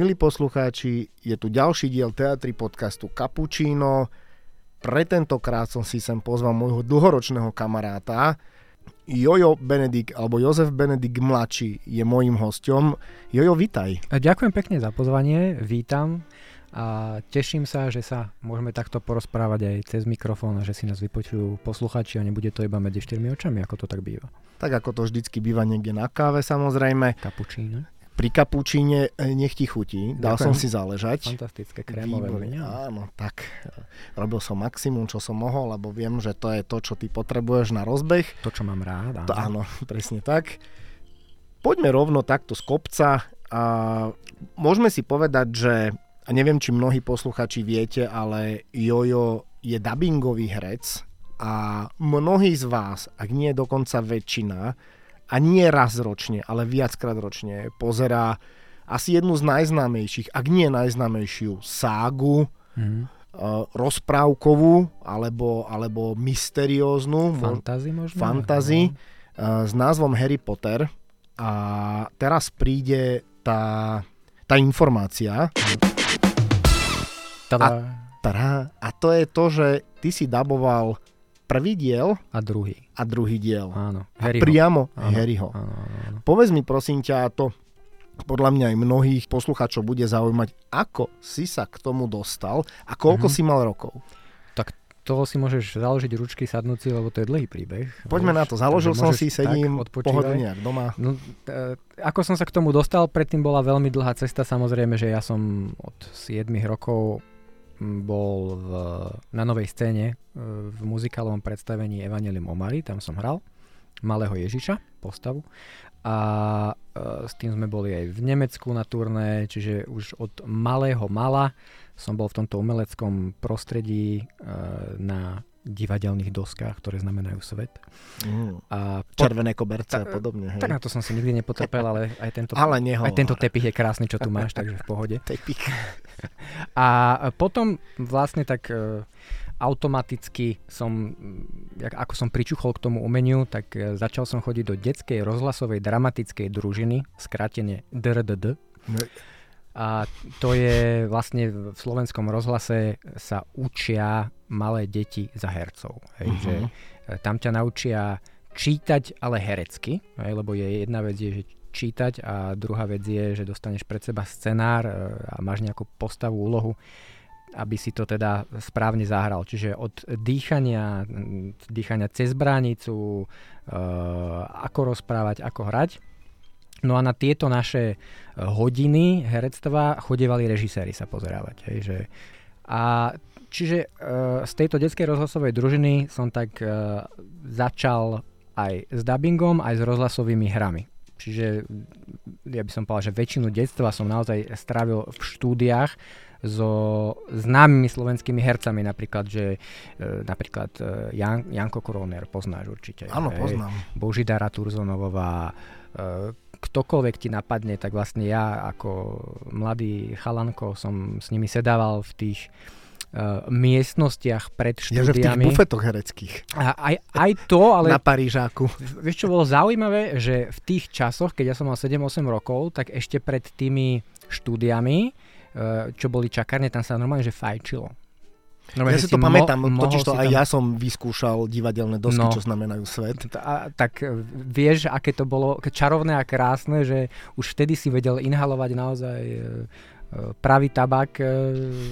Milí poslucháči, je tu ďalší diel teatry podcastu Cappuccino. Pre tentokrát som si sem pozval môjho dlhoročného kamaráta. Jojo Benedik, alebo Jozef Benedik mladší je môjim hostom. Jojo, vitaj. Ďakujem pekne za pozvanie, vítam a teším sa, že sa môžeme takto porozprávať aj cez mikrofón a že si nás vypočujú posluchači a nebude to iba medzi štyrmi očami, ako to tak býva. Tak ako to vždycky býva niekde na káve samozrejme. Kapučíno pri kapučíne e, nech ti chutí. Dal Ďakujem. som si záležať. Fantastické krémové Výborné, Áno, tak. E, robil som maximum, čo som mohol, lebo viem, že to je to, čo ty potrebuješ na rozbeh. To, čo mám rád. Áno, to, áno presne tak. Poďme rovno takto z kopca a môžeme si povedať, že a neviem, či mnohí posluchači viete, ale Jojo je dubbingový herec a mnohí z vás, ak nie dokonca väčšina, a nie raz ročne, ale viackrát ročne pozerá asi jednu z najznámejších, ak nie najznámejšiu ságu, mm. uh, rozprávkovú alebo, alebo mysterióznu. Fantasy možno? Fantasy uh, s názvom Harry Potter. A teraz príde tá, tá informácia. Tada. A, tada, a to je to, že ty si daboval prvý diel a druhý. A druhý diel. Áno. A priamo áno, Harryho. Áno, áno. Povedz mi prosím ťa, to podľa mňa aj mnohých poslucháčov bude zaujímať, ako si sa k tomu dostal a koľko mm-hmm. si mal rokov. Tak toho si môžeš založiť ručky, sadnúť si, lebo to je dlhý príbeh. Poďme na to. Založil som si, sedím pohodlne doma. No, e, ako som sa k tomu dostal, predtým bola veľmi dlhá cesta. Samozrejme, že ja som od 7 rokov bol v, na novej scéne e, v muzikálovom predstavení Evangelium Omary, tam som hral malého Ježiša, postavu. A e, s tým sme boli aj v Nemecku na turné, čiže už od malého mala som bol v tomto umeleckom prostredí e, na divadelných doskách, ktoré znamenajú svet. Mm. A po, Červené koberce a podobne. Hej. Tak na to som si nikdy nepotrpel, ale aj tento, ale aj tento tepich je krásny, čo tu máš, takže v pohode. Tepich. A potom vlastne tak e, automaticky som, ako som pričuchol k tomu umeniu, tak e, začal som chodiť do detskej rozhlasovej dramatickej družiny, skrátene DRDD. No. A to je vlastne v slovenskom rozhlase sa učia malé deti za hercov. Hej, uh-huh. že e, tam ťa naučia čítať, ale herecky, hej, lebo je jedna vec je, že čítať a druhá vec je, že dostaneš pred seba scenár e, a máš nejakú postavu, úlohu, aby si to teda správne zahral. Čiže od dýchania, dýchania cez bránicu, e, ako rozprávať, ako hrať. No a na tieto naše hodiny herectva chodievali režiséri sa pozerávať. Hej, že a čiže uh, z tejto detskej rozhlasovej družiny som tak uh, začal aj s dubbingom, aj s rozhlasovými hrami. Čiže ja by som povedal, že väčšinu detstva som naozaj strávil v štúdiách so známymi slovenskými hercami, napríklad, že e, napríklad e, Jan, Janko Koroner, poznáš určite. Áno, poznám. Božidara Turzonovová, e, ktokoľvek ti napadne, tak vlastne ja ako mladý chalanko som s nimi sedával v tých uh, miestnostiach pred štúdiami. Ja, že v tých bufetoch hereckých. A, aj, aj to, ale... Na Parížáku. Vieš, čo bolo zaujímavé, že v tých časoch, keď ja som mal 7-8 rokov, tak ešte pred tými štúdiami, uh, čo boli čakárne, tam sa normálne že fajčilo. No, ja si to mo- pamätám, totiž to aj tam... ja som vyskúšal divadelné dosky, no, čo znamenajú svet. A, tak e, vieš, aké to bolo čarovné a krásne, že už vtedy si vedel inhalovať naozaj pravý tabak e,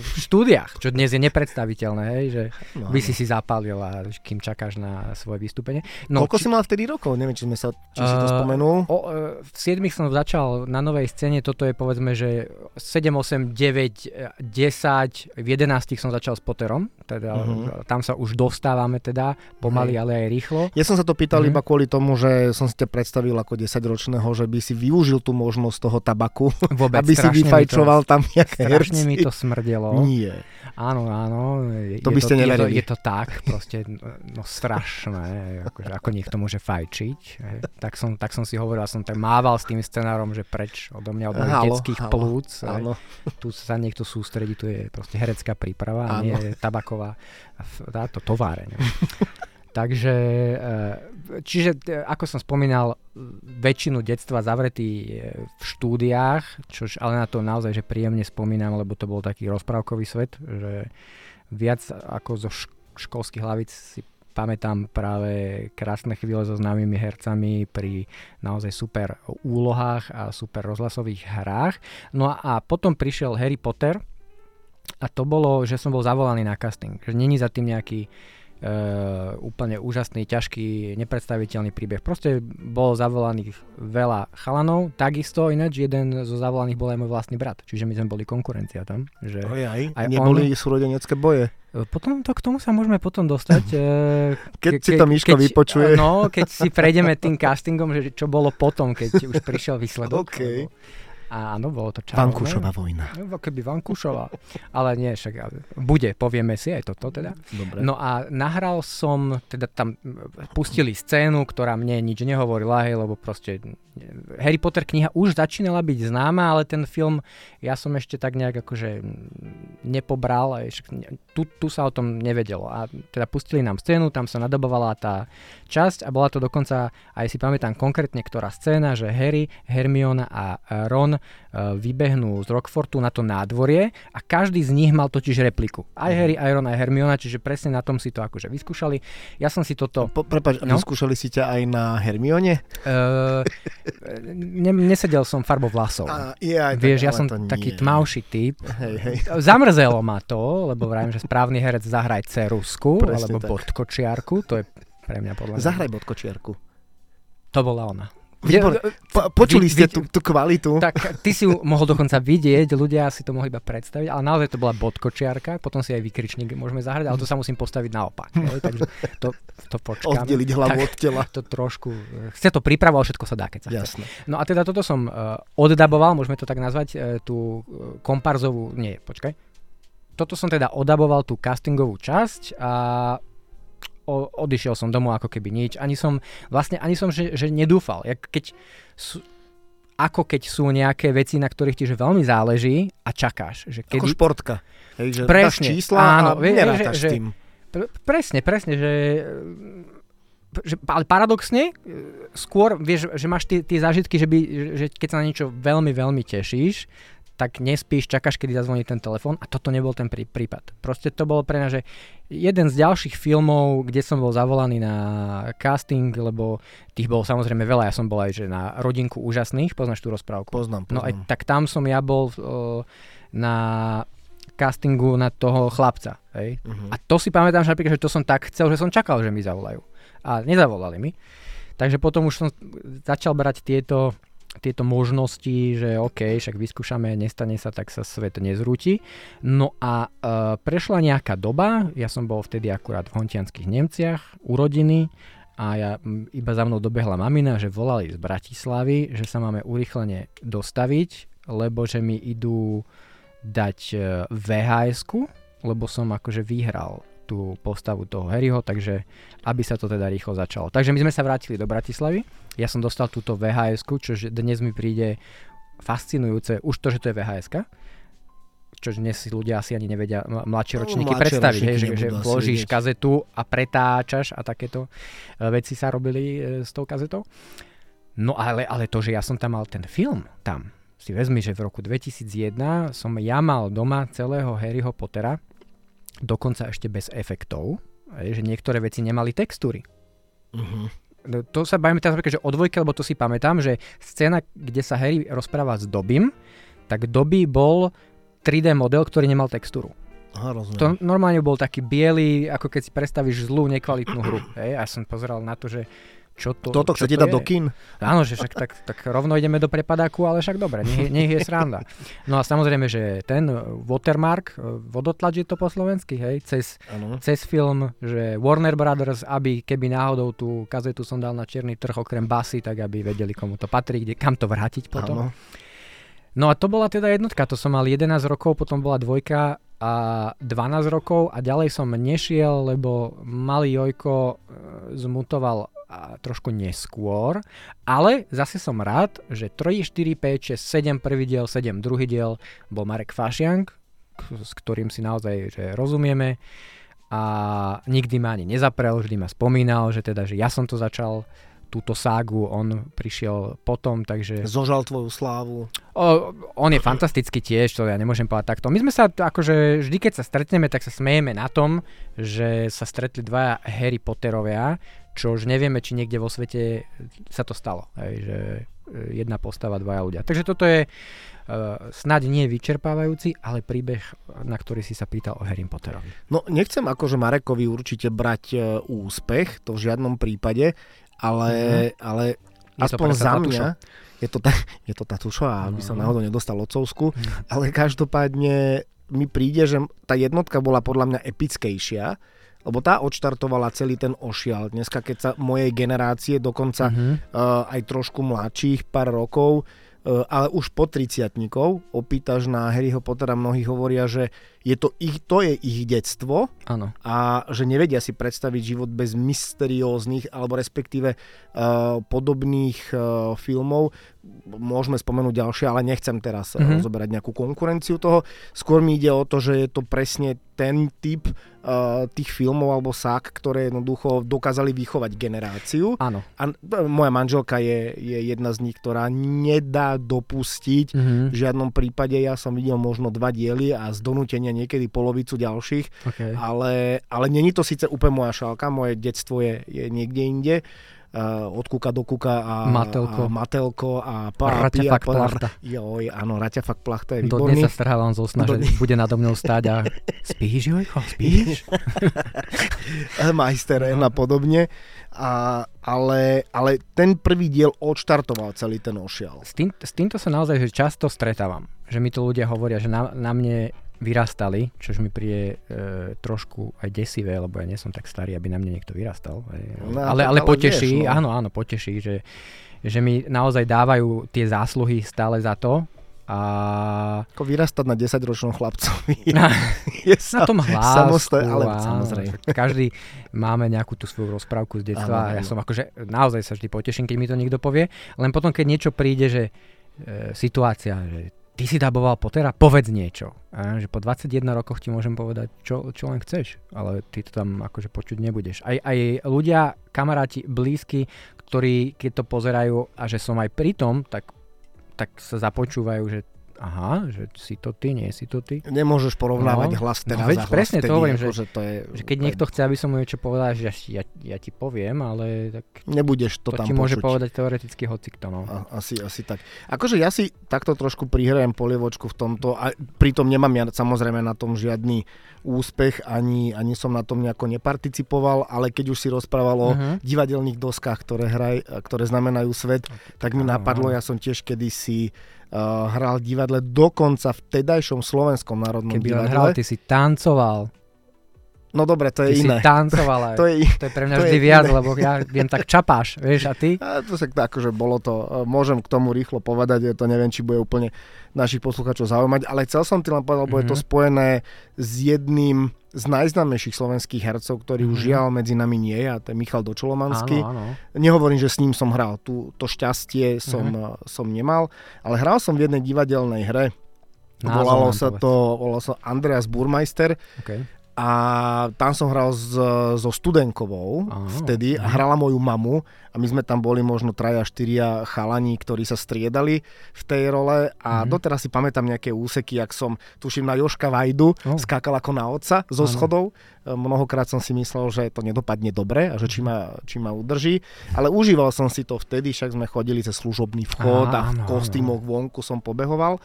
v štúdiách, čo dnes je nepredstaviteľné, hej, že no, by si si zapálil a kým čakáš na svoje vystúpenie. No, Koľko či... si mal vtedy rokov? Neviem, či, sme sa, či uh, si to spomenul. O, uh, v 7 som začal na novej scéne, toto je povedzme, že 7, 8, 9, 10, v 11 som začal s Potterom, teda uh-huh. tam sa už dostávame teda, pomaly, hej. ale aj rýchlo. Ja som sa to pýtal uh-huh. iba kvôli tomu, že som si ťa predstavil ako 10-ročného, že by si využil tú možnosť toho tabaku, Vôbec, aby si vyfajčoval tam nejaké Strašne herci. mi to smrdelo. Nie. Áno, áno. To by ste to, neverili. Je to, je to tak, proste, no strašné, akože, ako niekto môže fajčiť. Tak som, tak som si hovoril, som tak mával s tým scenárom, že preč odo mňa, od mojich detských plúc. Áno. Tu sa niekto sústredí, tu je proste herecká príprava a nie tabaková táto továreň. Takže, e, čiže ako som spomínal, väčšinu detstva zavretý v štúdiách, čož ale na to naozaj že príjemne spomínam, lebo to bol taký rozprávkový svet, že viac ako zo školských hlavíc si pamätám práve krásne chvíle so známymi hercami pri naozaj super úlohách a super rozhlasových hrách. No a potom prišiel Harry Potter a to bolo, že som bol zavolaný na casting. Že není za tým nejaký Uh, úplne úžasný, ťažký, nepredstaviteľný príbeh. Proste bolo zavolaných veľa chalanov, takisto ináč jeden zo zavolaných bol aj môj vlastný brat, čiže my sme boli konkurencia tam. Že Ojaj, aj neboli on... súrodenecké boje. E, potom to, k tomu sa môžeme potom dostať. E, keď ke, si to Miško keď, vypočuje. No, keď si prejdeme tým castingom, že čo bolo potom, keď už prišiel výsledok. Okay. Áno, bolo to čarovné. Vankúšová vojna. No, keby Vankúšová. Ale nie, však bude, povieme si aj toto teda. Dobre. No a nahral som, teda tam pustili scénu, ktorá mne nič nehovorila, hej, lebo proste Harry Potter kniha už začínala byť známa, ale ten film ja som ešte tak nejak akože nepobral, aj, tu, tu sa o tom nevedelo. A teda pustili nám scénu, tam sa nadobovala tá časť a bola to dokonca, aj si pamätám konkrétne, ktorá scéna, že Harry, Hermiona a Ron uh, vybehnú z Rockfortu na to nádvorie a každý z nich mal totiž repliku. Aj Harry, aj Ron, aj Hermiona, čiže presne na tom si to akože vyskúšali. Ja som si toto... Po, prepač, no? vyskúšali si ťa aj na Hermione? Uh, ne, nesedel som farbou vlasov. A, ja, Vieš, ja som taký tmavší typ. Hej, hej. Zamrzelo ma to, lebo vrajím, že správny herec zahraj cerusku, Presne alebo tak. bodkočiarku, to je pre mňa podľa mňa. Zahraj bodkočiarku. To bola ona. Po, počuli ste tú, tú kvalitu. Tak ty si ju mohol dokonca vidieť, ľudia si to mohli iba predstaviť, ale naozaj to bola bodkočiarka, potom si aj vykričník môžeme zahrať, ale to sa musím postaviť naopak. Je, takže to, to počkám. Oddeliť hlavu od tela. To trošku, chce to prípravu, ale všetko sa dá, keď sa Jasne. chce. No a teda toto som uh, oddaboval, môžeme to tak nazvať, uh, tú uh, komparzovú, nie, počkaj. Toto som teda odaboval tú castingovú časť a o, odišiel som domov ako keby nič. Ani som, vlastne ani som, že, že nedúfal. Jak keď sú, ako keď sú nejaké veci, na ktorých ti že veľmi záleží a čakáš. Že kedy... Ako športka. Hej, že presne, čísla áno, a vie, že, že, tým. Presne, presne, že že, ale paradoxne, skôr vieš, že máš tie, tie zážitky, že, by, že keď sa na niečo veľmi, veľmi tešíš, tak nespíš, čakáš, kedy zazvoní ten telefón a toto nebol ten prí, prípad. Proste to bolo pre nás, že jeden z ďalších filmov, kde som bol zavolaný na casting, lebo tých bolo samozrejme veľa, ja som bol aj že na rodinku úžasných, poznáš tú rozprávku? Poznám, poznám. No aj tak tam som ja bol uh, na castingu na toho chlapca. Hej? Uh-huh. A to si pamätám, že napríklad, že to som tak chcel, že som čakal, že mi zavolajú. A nezavolali mi. Takže potom už som začal brať tieto tieto možnosti, že OK, však vyskúšame, nestane sa, tak sa svet nezrúti. No a e, prešla nejaká doba, ja som bol vtedy akurát v Hontianských Nemciach u rodiny a ja iba za mnou dobehla mamina, že volali z Bratislavy, že sa máme urychlene dostaviť, lebo že mi idú dať e, vhs lebo som akože vyhral tú postavu toho Harryho, takže aby sa to teda rýchlo začalo. Takže my sme sa vrátili do Bratislavy, ja som dostal túto vhs čo dnes mi príde fascinujúce, už to, že to je vhs čo dnes si ľudia asi ani nevedia mladšie no, ročníky no, predstaviť, hej, že, že vložíš vedieť. kazetu a pretáčaš a takéto e, veci sa robili e, s tou kazetou. No ale, ale to, že ja som tam mal ten film tam, si vezmi, že v roku 2001 som ja mal doma celého Harryho Pottera dokonca ešte bez efektov, že niektoré veci nemali textúry. Uh-huh. To sa bavíme teraz že o dvojke, lebo to si pamätám, že scéna, kde sa Harry rozpráva s Dobím, tak Dobby bol 3D model, ktorý nemal textúru. Aha, rozumiem. To normálne bol taký biely, ako keď si predstavíš zlú, nekvalitnú hru. Hej? A som pozeral na to, že čo to Toto čo chcete dať do kin? Áno, že však tak, tak rovno ideme do prepadáku, ale však dobre, nech, nech je sranda. No a samozrejme, že ten watermark, vodotlač je to po slovensky, hej, cez, cez film, že Warner Brothers, aby keby náhodou tú kazetu som dal na čierny trh okrem basy, tak aby vedeli, komu to patrí, kde, kam to vrátiť potom. Ano. No a to bola teda jednotka, to som mal 11 rokov, potom bola dvojka a 12 rokov a ďalej som nešiel, lebo malý Jojko e, zmutoval a trošku neskôr, ale zase som rád, že 3, 4, 5, 6, 7 prvý diel, 7 druhý diel bol Marek Fašiank, s ktorým si naozaj že rozumieme a nikdy ma ani nezaprel, vždy ma spomínal, že teda, že ja som to začal túto ságu, on prišiel potom, takže... Zožal tvoju slávu. O, on je fantastický tiež, to ja nemôžem povedať takto. My sme sa, akože vždy, keď sa stretneme, tak sa smejeme na tom, že sa stretli dvaja Harry Potterovia, čo už nevieme, či niekde vo svete sa to stalo. Hej, že e, jedna postava, dvaja ľudia. Takže toto je uh, snáď nie vyčerpávajúci, ale príbeh, na ktorý si sa pýtal o Harry Potterovi. No nechcem akože Marekovi určite brať uh, úspech, to v žiadnom prípade, ale, mm-hmm. ale aspoň za mňa, je to, ta, je to tatúšo a aby som náhodou nedostal otcovsku, mm. ale každopádne mi príde, že tá jednotka bola podľa mňa epickejšia, lebo tá odštartovala celý ten ošial. Dneska, keď sa mojej generácie, dokonca uh-huh. uh, aj trošku mladších, pár rokov, uh, ale už po 30 opýtaš na Harryho Pottera, mnohí hovoria, že je to, ich, to je ich detstvo ano. a že nevedia si predstaviť život bez mysterióznych alebo respektíve uh, podobných uh, filmov. Môžeme spomenúť ďalšie, ale nechcem teraz mm-hmm. rozoberať nejakú konkurenciu toho. Skôr mi ide o to, že je to presne ten typ uh, tých filmov alebo sák, ktoré jednoducho dokázali vychovať generáciu. Áno. A moja manželka je, je jedna z nich, ktorá nedá dopustiť mm-hmm. v žiadnom prípade. Ja som videl možno dva diely a z donútenia niekedy polovicu ďalších, okay. ale, ale není to síce úplne moja šálka, moje detstvo je, je niekde inde. Uh, od kuka do kuka a Matelko, a, matelko a pápi Raťa fakt plachta. Joj, áno, Raťa fakt plachta je výborný. Dodnes sa strhávam zo sna, že bude nado mnou stáť a spíš, Jojko, spíš? Majster a podobne. A, ale, ale ten prvý diel odštartoval celý ten ošial. S, tým, s týmto sa naozaj že často stretávam. Že mi to ľudia hovoria, že na, na mne vyrastali, čož mi príde e, trošku aj desivé, lebo ja nie som tak starý, aby na mňa niekto vyrastal. No, ale, ale, ale poteší, vieš, no. áno, áno, poteší, že, že mi naozaj dávajú tie zásluhy stále za to. A... Ako vyrastať na 10-ročnom chlapcovi. Na, je sa, na tom hlásku, ale áno, samozrejme. Každý máme nejakú tú svoju rozprávku z detstva a ja som akože naozaj sa vždy poteším, keď mi to niekto povie. Len potom, keď niečo príde, že e, situácia, že ty si daboval Pottera, povedz niečo. A, že po 21 rokoch ti môžem povedať, čo, čo len chceš, ale ty to tam akože počuť nebudeš. Aj, aj ľudia, kamaráti, blízky, ktorí keď to pozerajú a že som aj pri tom, tak, tak sa započúvajú, že aha, že si to ty, nie si to ty. Nemôžeš porovnávať no, hlas teraz no, veď, hlas presne vtedy, to hovorím, že, že, to je, že keď niekto chce, aby som mu niečo povedal, že ja, ja ti poviem, ale tak nebudeš to, to tam ti počuť. môže povedať teoreticky hocikto. No. A, asi, asi tak. Akože ja si takto trošku prihrajem polievočku v tomto a pritom nemám ja samozrejme na tom žiadny úspech, ani, ani som na tom nejako neparticipoval, ale keď už si rozprával o uh-huh. divadelných doskách, ktoré, hraj, ktoré znamenajú svet, tak mi napadlo, ja som tiež kedysi hral v divadle, dokonca v tedajšom slovenskom národnom Keby divadle. hral, ty si tancoval. No dobre, to je ty iné. si tancoval aj. to, je, to je pre mňa vždy viac, iné. lebo ja viem tak čapáš, vieš, a ty? A to sa akože bolo to, môžem k tomu rýchlo povedať, to neviem, či bude úplne našich poslucháčov zaujímať, ale chcel som ti len povedať, lebo mm-hmm. je to mhm. spojené s jedným z najznámejších slovenských hercov, ktorý mm-hmm. už žiaľ medzi nami nie je, a to je Michal Dočolomanský. Áno, áno. Nehovorím, že s ním som hral, tu, to šťastie som, mm-hmm. som nemal, ale hral som v jednej divadelnej hre, Volalo sa to, volalo sa Andreas Burmeister okay a tam som hral s, so Studenkovou Aha, vtedy a hrala moju mamu a my sme tam boli možno traja, štyria chalani, ktorí sa striedali v tej role a mm doteraz si pamätám nejaké úseky, ak som, tuším, na Joška Vajdu oh. skákal ako na otca zo ano. schodov. E, mnohokrát som si myslel, že to nedopadne dobre a že či ma, či ma udrží, ale užíval som si to vtedy, však sme chodili cez služobný vchod Aha, a v kostýmoch vonku som pobehoval,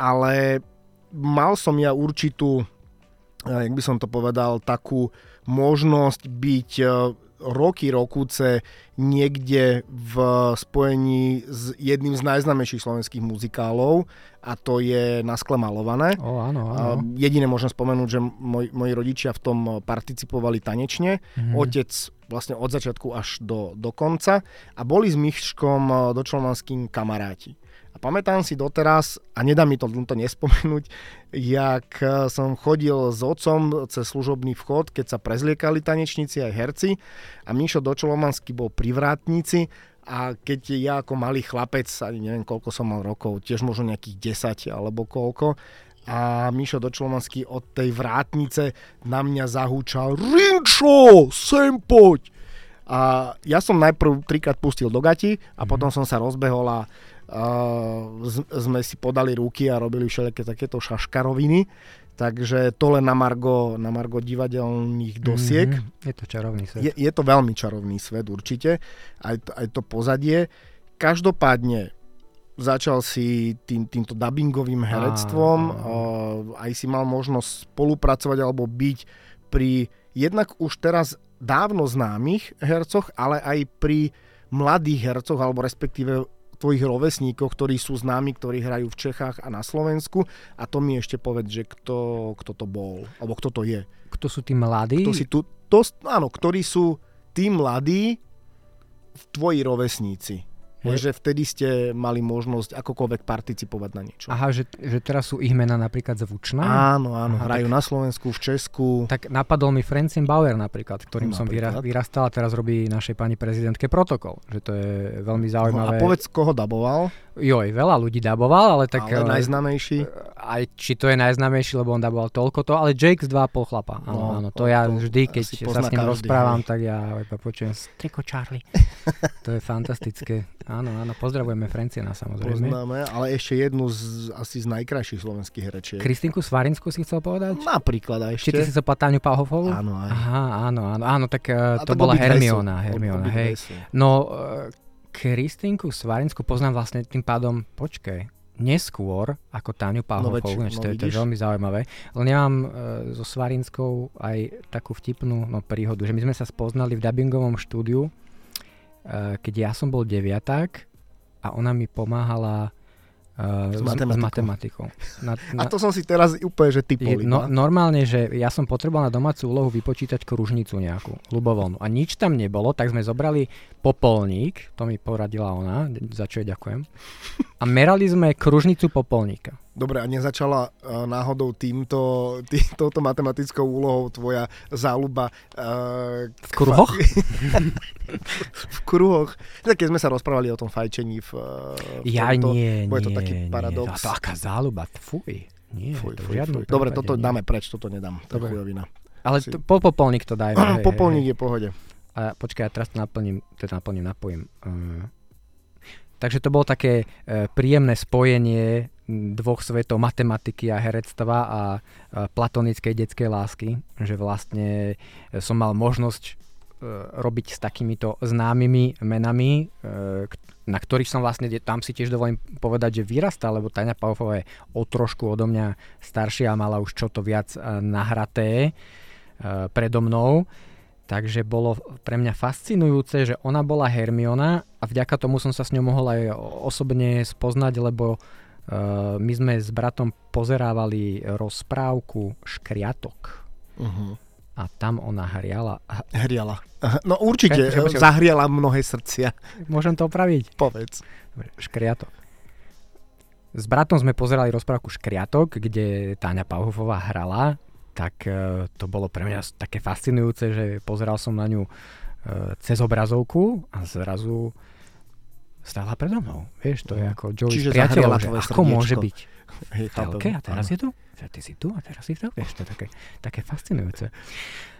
ale mal som ja určitú jak by som to povedal, takú možnosť byť e, roky, rokúce niekde v spojení s jedným z najznámejších slovenských muzikálov a to je Na skle malované. O, áno, áno. Jediné môžem spomenúť, že moj, moji rodičia v tom participovali tanečne. Mm-hmm. Otec vlastne od začiatku až do, do konca a boli s Myškom e, dočlovanským kamaráti. A pamätám si doteraz, a nedá mi to, to nespomenúť, jak eh, som chodil s otcom cez služobný vchod, keď sa prezliekali tanečníci aj herci a Mišo Dočolomanský bol pri vrátnici a keď ja ako malý chlapec, ani neviem koľko som mal rokov, tiež možno nejakých 10 alebo koľko, a Mišo Dočlomanský od tej vrátnice na mňa zahúčal Rinčo, sem poď! A ja som najprv trikrát pustil do gati a mm. potom som sa rozbehol a sme si podali ruky a robili všelijaké takéto šaškaroviny. Takže to len na Margo, na Margo divadelných dosiek. Mm-hmm. Je to čarovný svet. Je, je to veľmi čarovný svet určite, aj to, aj to pozadie. Každopádne začal si tým, týmto dubbingovým herectvom, a... aj si mal možnosť spolupracovať alebo byť pri jednak už teraz dávno známych hercoch, ale aj pri mladých hercoch, alebo respektíve tvojich rovesníkoch, ktorí sú známi, ktorí hrajú v Čechách a na Slovensku. A to mi ešte povedz, že kto, kto to bol, alebo kto to je. Kto sú tí mladí? Kto si tu, to, áno, ktorí sú tí mladí, tvoji rovesníci. Že vtedy ste mali možnosť akokoľvek participovať na niečo. Aha, že, že teraz sú ich mená napríklad zvučná? Áno, áno, Aha, hrajú tak, na Slovensku, v Česku. Tak napadol mi Francine Bauer napríklad, ktorým no, som napríklad. vyrastal a teraz robí našej pani prezidentke protokol. Že to je veľmi zaujímavé. No a povedz, koho daboval? Joj, veľa ľudí daboval, ale tak... Ale najznamejší? Aj či to je najznamejší, lebo on daboval toľko to, ale Jake z 2,5 chlapa. Áno, no, áno, to, to ja vždy, keď sa s ním každý, rozprávam, hej. tak ja iba počujem Striko Charlie. to je fantastické. Áno, áno, pozdravujeme Frenciena samozrejme. Poznáme, ale ešte jednu z, asi z najkrajších slovenských herečiek. Kristinku Svarinsku si chcel povedať? Napríklad aj ešte. Či ty si sa Táňu Pahofovú? Áno, aj. Aha, áno, áno, áno, tak uh, to, to bola Hermiona. Hermiona, hej. No, uh, Kristinku Svarinsku poznám vlastne tým pádom, počkej, neskôr ako Táňu Páhovkovú, no, no, to, je, to je veľmi zaujímavé. Len ja mám e, so Svarinskou aj takú vtipnú no, príhodu, že my sme sa spoznali v dubbingovom štúdiu, keď ja som bol deviaták a ona mi pomáhala Uh, s, matematikou. s matematikou. Na, na, a to som si teraz úplne, že typol. No, normálne, že ja som potreboval na domácu úlohu vypočítať kružnicu nejakú, ľubovoľnú. A nič tam nebolo, tak sme zobrali popolník, to mi poradila ona, za čo jej ďakujem. A merali sme kružnicu popolníka. Dobre, a nezačala uh, náhodou týmto, tý, touto matematickou úlohou tvoja záľuba uh, v kruhoch? v kruhoch. Tak keď sme sa rozprávali o tom fajčení v, v Ja tomto, nie, bude to taký paradox. Nie, to aká záľuba, fuj. Nie, fuj, to fuj, fuj. Dobre, toto nie. dáme preč, toto nedám. Chujovina. Ale to, po popolník to dajme. popolník je pohode. A počkaj, ja teraz to naplním, teda naplním, napojím. Uh, takže to bolo také uh, príjemné spojenie dvoch svetov matematiky a herectva a platonickej detskej lásky, že vlastne som mal možnosť robiť s takýmito známymi menami, na ktorých som vlastne, tam si tiež dovolím povedať, že vyrastal, lebo Tania Paufová je o trošku odo mňa staršia a mala už čo to viac nahraté predo mnou. Takže bolo pre mňa fascinujúce, že ona bola Hermiona a vďaka tomu som sa s ňou mohol aj osobne spoznať, lebo Uh, my sme s bratom pozerávali rozprávku Škriatok. Uh-huh. A tam ona hriala. Hriala. No určite, Škri- zahriala mnohé srdcia. Môžem to opraviť? Povedz. Škriatok. S bratom sme pozerali rozprávku Škriatok, kde Táňa Pauhofová hrala, tak uh, to bolo pre mňa také fascinujúce, že pozeral som na ňu uh, cez obrazovku a zrazu stála predo mnou. Vieš, to je ako Joey Čiže priateľ, že ako srdiečko. môže byť v telke a teraz áno. je tu, že ty si tu a teraz si telke. Vieš, to je také, také fascinujúce.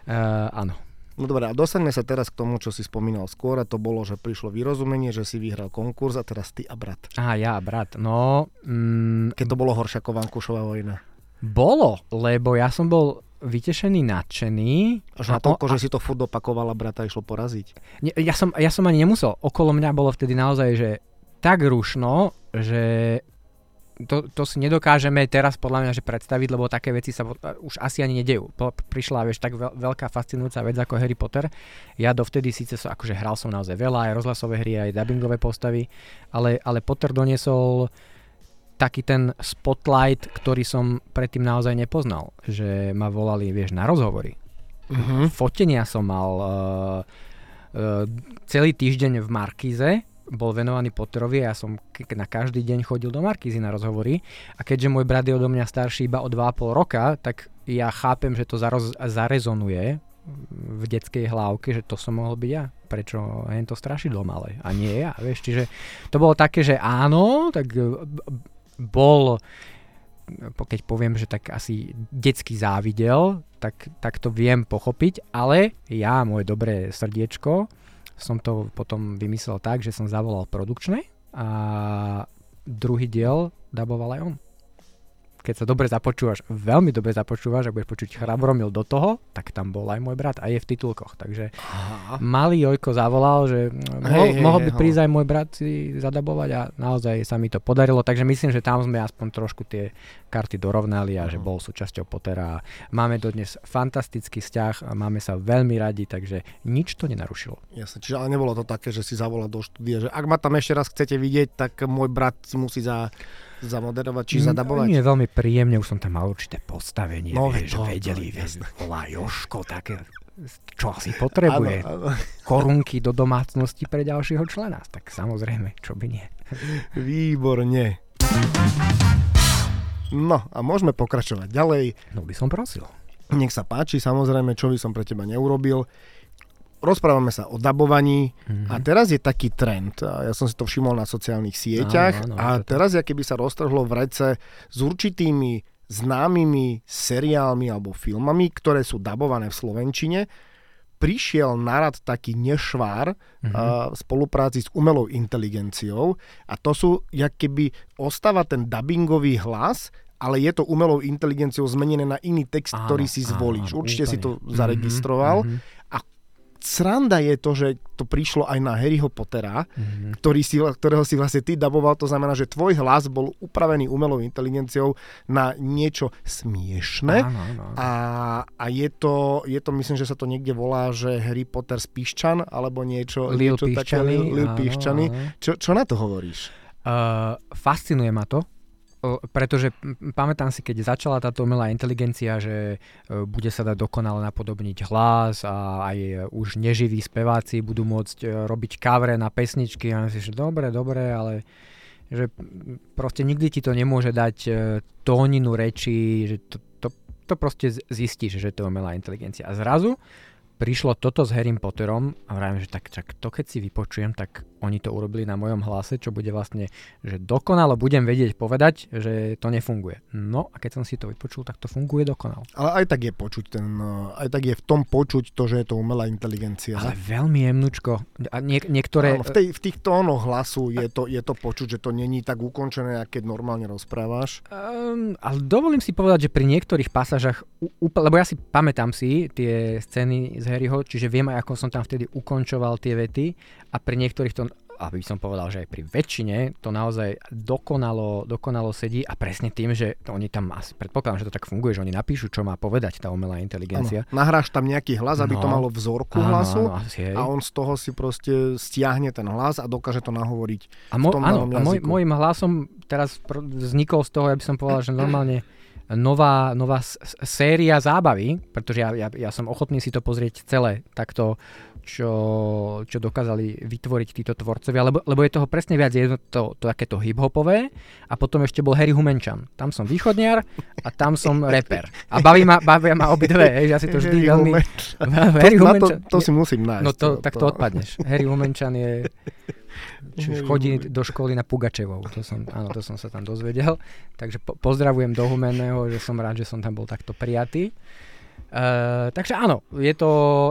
Uh, áno. No dobré, a dostaňme sa teraz k tomu, čo si spomínal skôr, a to bolo, že prišlo vyrozumenie, že si vyhral konkurs a teraz ty a brat. Á, ja a brat, no... Mm, Keď to bolo horšie ako Vankušová vojna. Bolo, lebo ja som bol vytešený, nadšený. Až na toľko, že si to furt opakovala, brata išlo poraziť. Ne, ja, som, ja som ani nemusel. Okolo mňa bolo vtedy naozaj, že tak rušno, že to, to si nedokážeme teraz podľa mňa že predstaviť, lebo také veci sa už asi ani nedejú. Prišla, vieš, tak veľká fascinujúca vec ako Harry Potter. Ja dovtedy síce som, akože hral som naozaj veľa, aj rozhlasové hry, aj dubbingové postavy, ale, ale Potter doniesol taký ten spotlight, ktorý som predtým naozaj nepoznal. Že ma volali, vieš, na rozhovory. Uh-huh. Fotenia som mal uh, uh, celý týždeň v Markize, bol venovaný Potterovi a ja som na každý deň chodil do Markízy na rozhovory a keďže môj brat je odo mňa starší iba o 2,5 roka, tak ja chápem, že to zaroz, zarezonuje v detskej hlavke, že to som mohol byť ja. Prečo je to strašidlo malé a nie ja, vieš. Čiže to bolo také, že áno, tak bol keď poviem, že tak asi detsky závidel, tak, tak to viem pochopiť, ale ja, moje dobré srdiečko, som to potom vymyslel tak, že som zavolal produkčnej a druhý diel daboval aj on keď sa dobre započúvaš, veľmi dobre započúvaš a budeš počuť chrabromil do toho, tak tam bol aj môj brat a je v titulkoch. Takže Aha. malý Jojko zavolal, že mohol, hej, mohol hej, by hej, prísť aj môj brat si zadabovať a naozaj sa mi to podarilo. Takže myslím, že tam sme aspoň trošku tie karty dorovnali a uh-huh. že bol súčasťou Pottera. Máme dodnes fantastický vzťah, a máme sa veľmi radi, takže nič to nenarušilo. Jasne, čiže ale nebolo to také, že si zavolal do štúdia, že ak ma tam ešte raz chcete vidieť, tak môj brat si musí za zamoderovať či zadabovať? Nie, veľmi príjemne, už som tam mal určité postavenie, no, vieš, to, vedeli, to, vieš, volá Joško, také, čo asi potrebuje. Ano, ano. Korunky do domácnosti pre ďalšieho člena. Tak samozrejme, čo by nie. Výborne. No a môžeme pokračovať ďalej. No by som prosil. Nech sa páči, samozrejme, čo by som pre teba neurobil rozprávame sa o dabovaní mm-hmm. a teraz je taký trend. Ja som si to všimol na sociálnych sieťach áno, áno, a teraz, ja keby sa roztrhlo v rece s určitými známymi seriálmi alebo filmami, ktoré sú dabované v Slovenčine, prišiel narad taký nešvár mm-hmm. uh, v spolupráci s umelou inteligenciou a to sú, jak keby ostáva ten dubbingový hlas, ale je to umelou inteligenciou zmenené na iný text, áno, ktorý si zvolíš. Áno, Určite úplne. si to zaregistroval. Mm-hmm sranda je to, že to prišlo aj na Harryho Pottera, mm-hmm. ktorý si, ktorého si vlastne ty daboval, to znamená, že tvoj hlas bol upravený umelou inteligenciou na niečo smiešne áno, áno. A, a je, to, je to, myslím, že sa to niekde volá, že Harry Potter z Piščan, alebo niečo, Lil niečo Piščany, také, Lil Piščany. Čo, čo na to hovoríš? Uh, fascinuje ma to, pretože pamätám si, keď začala táto umelá inteligencia, že e, bude sa dať dokonale napodobniť hlas a aj už neživí speváci budú môcť e, robiť kavre na pesničky a si, že dobre, dobre, ale že proste nikdy ti to nemôže dať e, tóninu reči, že to, to, to proste zistíš, že to je umelá inteligencia. A zrazu prišlo toto s Harry Potterom a vravím, že tak, tak to keď si vypočujem, tak oni to urobili na mojom hlase, čo bude vlastne, že dokonalo budem vedieť povedať, že to nefunguje. No a keď som si to vypočul, tak to funguje dokonalo. Ale aj tak je počuť ten, eh, aj tak je v tom počuť to, že je to umelá inteligencia. Ale veľmi jemnučko. A nie, niektoré... Áno, v, tej, v tých tónoch hlasu je to, je to počuť, že to není tak ukončené, keď normálne rozprávaš. Um, ale dovolím si povedať, že pri niektorých pasážach, lebo ja si pamätám si tie scény z Harryho, čiže viem aj, ako som tam vtedy ukončoval tie vety a pri niektorých to aby som povedal, že aj pri väčšine to naozaj dokonalo, dokonalo sedí a presne tým, že oni tam, asi predpokladám, že to tak funguje, že oni napíšu, čo má povedať tá umelá inteligencia. Ano, nahráš tam nejaký hlas, aby no, to malo vzorku ano, hlasu ano, asi, a on z toho si proste stiahne ten hlas a dokáže to nahovoriť a mo, v tom áno, a môj, môjim hlasom teraz vznikol z toho, aby som povedal, že normálne nová, nová séria zábavy, pretože ja, ja, ja som ochotný si to pozrieť celé takto, čo, čo dokázali vytvoriť títo tvorcovia, lebo, lebo je toho presne viac, je to, to takéto hip-hopové a potom ešte bol Harry Humenčan. Tam som východniar a tam som reper. A baví ma, bavia ma obidve, ja si to vždy Harry veľmi... Harry Humenčan. To, to, to si musím nájsť. No to, to, tak to odpadneš. Harry Humenčan je či chodí do školy na Pugačevou. To som, áno, to som sa tam dozvedel. Takže po, pozdravujem do Humenného, že som rád, že som tam bol takto prijatý. Uh, takže áno, je to,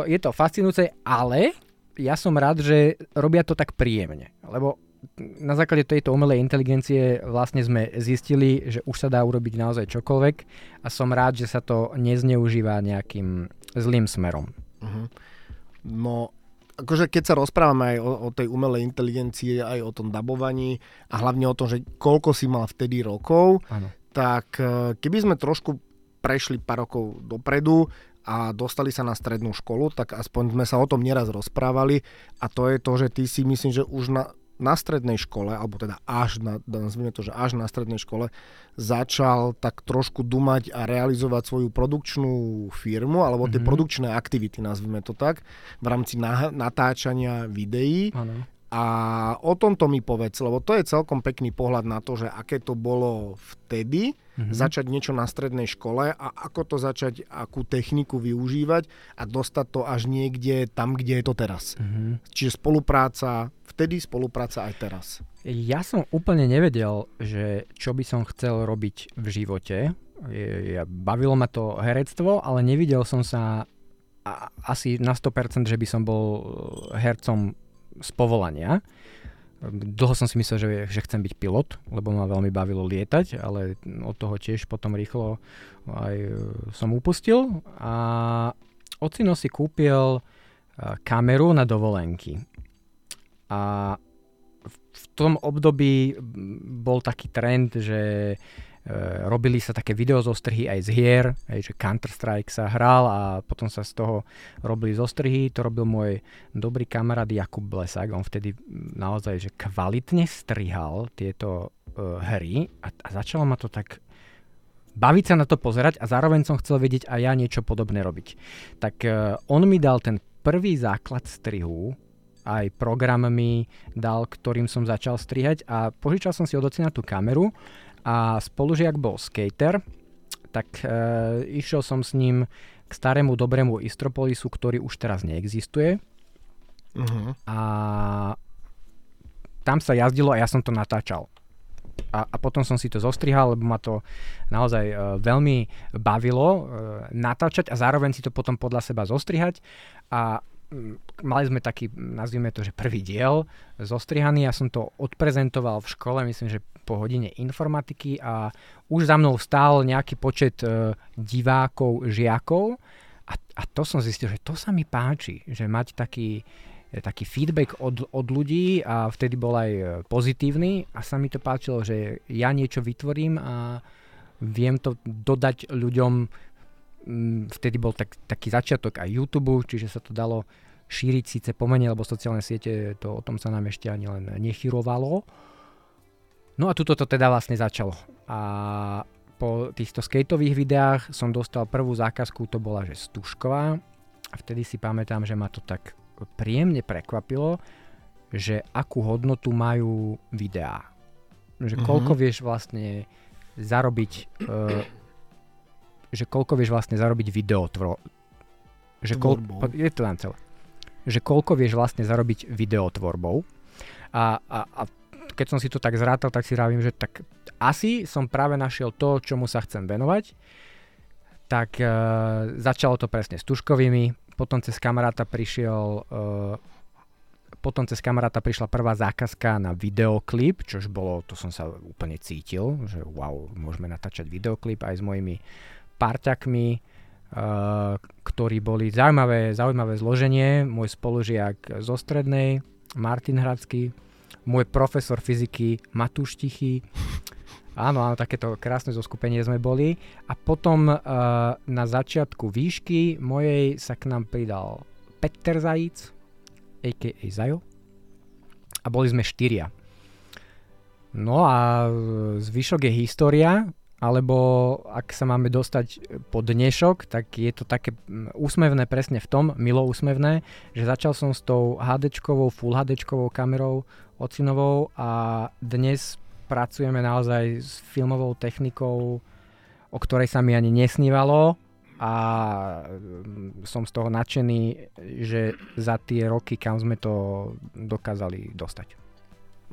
je to fascinujúce, ale ja som rád, že robia to tak príjemne. Lebo na základe tejto umelej inteligencie vlastne sme zistili, že už sa dá urobiť naozaj čokoľvek a som rád, že sa to nezneužíva nejakým zlým smerom. Uh-huh. No akože keď sa rozprávame aj o, o tej umelej inteligencii, aj o tom dabovaní a hlavne o tom, že koľko si mal vtedy rokov, ano. tak e, keby sme trošku prešli pár rokov dopredu a dostali sa na strednú školu, tak aspoň sme sa o tom nieraz rozprávali a to je to, že ty si myslím, že už na, na strednej škole, alebo teda až na, nazvime to, že až na strednej škole, začal tak trošku dumať a realizovať svoju produkčnú firmu, alebo tie mm-hmm. produkčné aktivity, nazvime to tak, v rámci na, natáčania videí. Ano. A o tomto mi povedz, lebo to je celkom pekný pohľad na to, že aké to bolo vtedy, mm-hmm. začať niečo na strednej škole a ako to začať, akú techniku využívať a dostať to až niekde tam, kde je to teraz. Mm-hmm. Čiže spolupráca vtedy, spolupráca aj teraz. Ja som úplne nevedel, že čo by som chcel robiť v živote. Ja, bavilo ma to herectvo, ale nevidel som sa asi na 100%, že by som bol hercom z povolania. Dlho som si myslel, že, že chcem byť pilot, lebo ma veľmi bavilo lietať, ale od toho tiež potom rýchlo aj e, som upustil. A ocino si kúpil e, kameru na dovolenky. A v tom období bol taký trend, že robili sa také videozostrhy aj z hier, aj, že Counter-Strike sa hral a potom sa z toho robili zostrhy. To robil môj dobrý kamarát Jakub Blesak. On vtedy naozaj že kvalitne strihal tieto uh, hry a, a začalo ma to tak baviť sa na to pozerať a zároveň som chcel vedieť aj ja niečo podobné robiť. Tak uh, on mi dal ten prvý základ strihu, aj program mi dal, ktorým som začal strihať a požičal som si od tú kameru a spolužiak bol skater, tak e, išiel som s ním k starému dobrému Istropolisu, ktorý už teraz neexistuje. Uh-huh. A tam sa jazdilo a ja som to natáčal. A, a potom som si to zostrihal, lebo ma to naozaj e, veľmi bavilo e, natáčať a zároveň si to potom podľa seba zostrihať. A mali sme taký, nazvime to, že prvý diel zostrihaný. Ja som to odprezentoval v škole, myslím, že po hodine informatiky a už za mnou stál nejaký počet e, divákov, žiakov. A, a to som zistil, že to sa mi páči, že mať taký, e, taký feedback od, od ľudí a vtedy bol aj e, pozitívny. A sa mi to páčilo, že ja niečo vytvorím a viem to dodať ľuďom. Vtedy bol tak, taký začiatok aj YouTube, čiže sa to dalo šíriť síce pomene, lebo sociálne siete, to o tom sa nám ešte ani len nechyrovalo. No a tuto to teda vlastne začalo. A po týchto skateových videách som dostal prvú zákazku, to bola že Stužková. A vtedy si pamätám, že ma to tak príjemne prekvapilo, že akú hodnotu majú videá. Že koľko mm-hmm. vieš vlastne zarobiť uh, že koľko vieš vlastne zarobiť videotvo... Že koľ, je to len celé. Že koľko vieš vlastne zarobiť videotvorbou. A, a, a keď som si to tak zrátal, tak si rávim, že tak asi som práve našiel to, čomu sa chcem venovať. Tak e, začalo to presne s tuškovými, potom cez kamaráta prišiel e, potom cez kamaráta prišla prvá zákazka na videoklip, čož bolo, to som sa úplne cítil, že wow, môžeme natáčať videoklip aj s mojimi parťakmi, ktorí boli zaujímavé, zaujímavé zloženie. Môj spolužiak zo strednej, Martin Hradský, môj profesor fyziky Matúš Tichý. Áno, áno, takéto krásne zoskupenie sme boli. A potom uh, na začiatku výšky mojej sa k nám pridal Peter Zajíc, a.k.a. Zajo. A boli sme štyria. No a zvyšok je história alebo ak sa máme dostať po dnešok, tak je to také mm, úsmevné presne v tom, milo úsmevné, že začal som s tou HD-čkovou, Full HD-čkovou kamerou ocinovou a dnes pracujeme naozaj s filmovou technikou, o ktorej sa mi ani nesnívalo a mm, som z toho nadšený, že za tie roky, kam sme to dokázali dostať.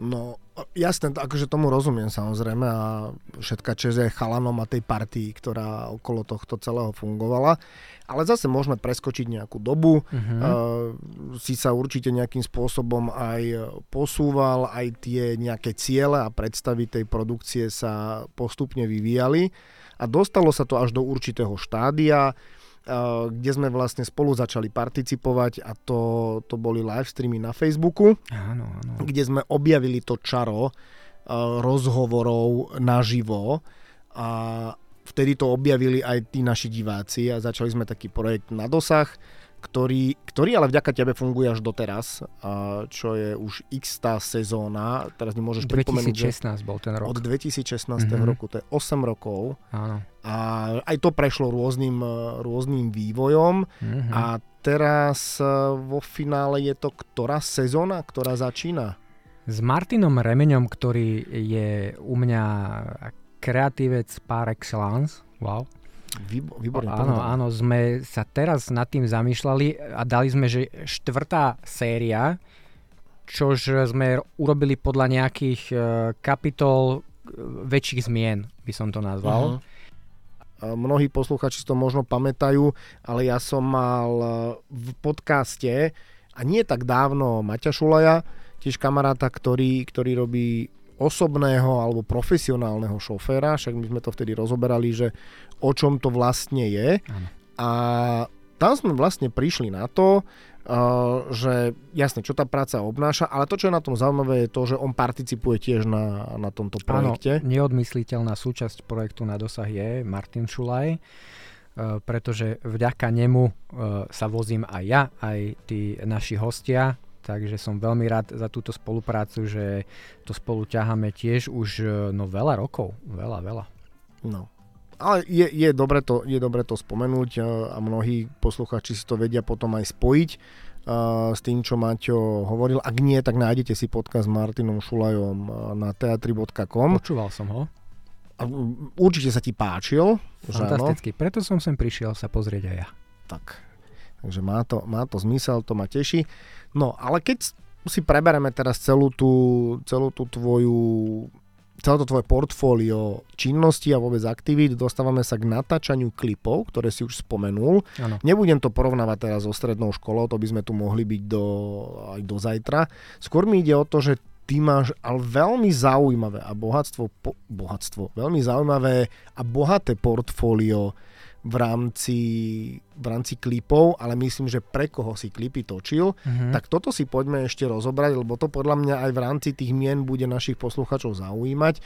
No, jasné, akože tomu rozumiem samozrejme a všetka čest je chalanom a tej partii, ktorá okolo tohto celého fungovala. Ale zase môžeme preskočiť nejakú dobu. Uh-huh. Uh, si sa určite nejakým spôsobom aj posúval, aj tie nejaké ciele a predstavy tej produkcie sa postupne vyvíjali. A dostalo sa to až do určitého štádia kde sme vlastne spolu začali participovať a to, to boli live streamy na Facebooku, áno, áno. kde sme objavili to čaro rozhovorov naživo a vtedy to objavili aj tí naši diváci a začali sme taký projekt na dosah, ktorý, ktorý ale vďaka tebe funguje až doteraz, čo je už x tá sezóna. Teraz mi môžeš 2016 bol ten rok. Od 2016 mm-hmm. roku, to je 8 rokov. Áno. A aj to prešlo rôznym, rôznym vývojom mm-hmm. a teraz e, vo finále je to ktorá sezóna, ktorá začína? S Martinom Remeňom, ktorý je u mňa kreatívec par excellence, wow, Výborne áno, áno, sme sa teraz nad tým zamýšľali a dali sme, že štvrtá séria, čož sme urobili podľa nejakých uh, kapitol väčších zmien, by som to nazval. Uh-huh. Mnohí posluchači to možno pamätajú, ale ja som mal e, v podcaste, a nie tak dávno, Maťa Šulaja, tiež kamaráta, ktorý, ktorý robí osobného alebo profesionálneho šoféra, však my sme to vtedy rozoberali, že o čom to vlastne je. Ano. A tam sme vlastne prišli na to, Uh, že jasne, čo tá práca obnáša, ale to, čo je na tom zaujímavé, je to, že on participuje tiež na, na tomto projekte. Áno, neodmysliteľná súčasť projektu na dosah je Martin Šulaj, uh, pretože vďaka nemu uh, sa vozím aj ja, aj tí naši hostia, takže som veľmi rád za túto spoluprácu, že to spolu ťaháme tiež už no veľa rokov, veľa, veľa. No, ale je, je, dobre to, je dobre to spomenúť a mnohí posluchači si to vedia potom aj spojiť s tým, čo Maťo hovoril. Ak nie, tak nájdete si podcast s Martinom Šulajom na teatri.com. Počúval som ho. Určite sa ti páčil. Fantasticky, že preto som sem prišiel sa pozrieť aj ja. Tak, takže má to, má to zmysel, to ma teší. No, ale keď si prebereme teraz celú tú, celú tú tvoju celé to tvoje portfólio činnosti a vôbec aktivít, dostávame sa k natáčaniu klipov, ktoré si už spomenul. Ano. Nebudem to porovnávať teraz so strednou školou, to by sme tu mohli byť do, aj do zajtra. Skôr mi ide o to, že ty máš ale veľmi zaujímavé a bohatstvo, po, bohatstvo, veľmi zaujímavé a bohaté portfólio v rámci, v rámci klipov, ale myslím, že pre koho si klipy točil, mm-hmm. tak toto si poďme ešte rozobrať, lebo to podľa mňa aj v rámci tých mien bude našich posluchačov zaujímať.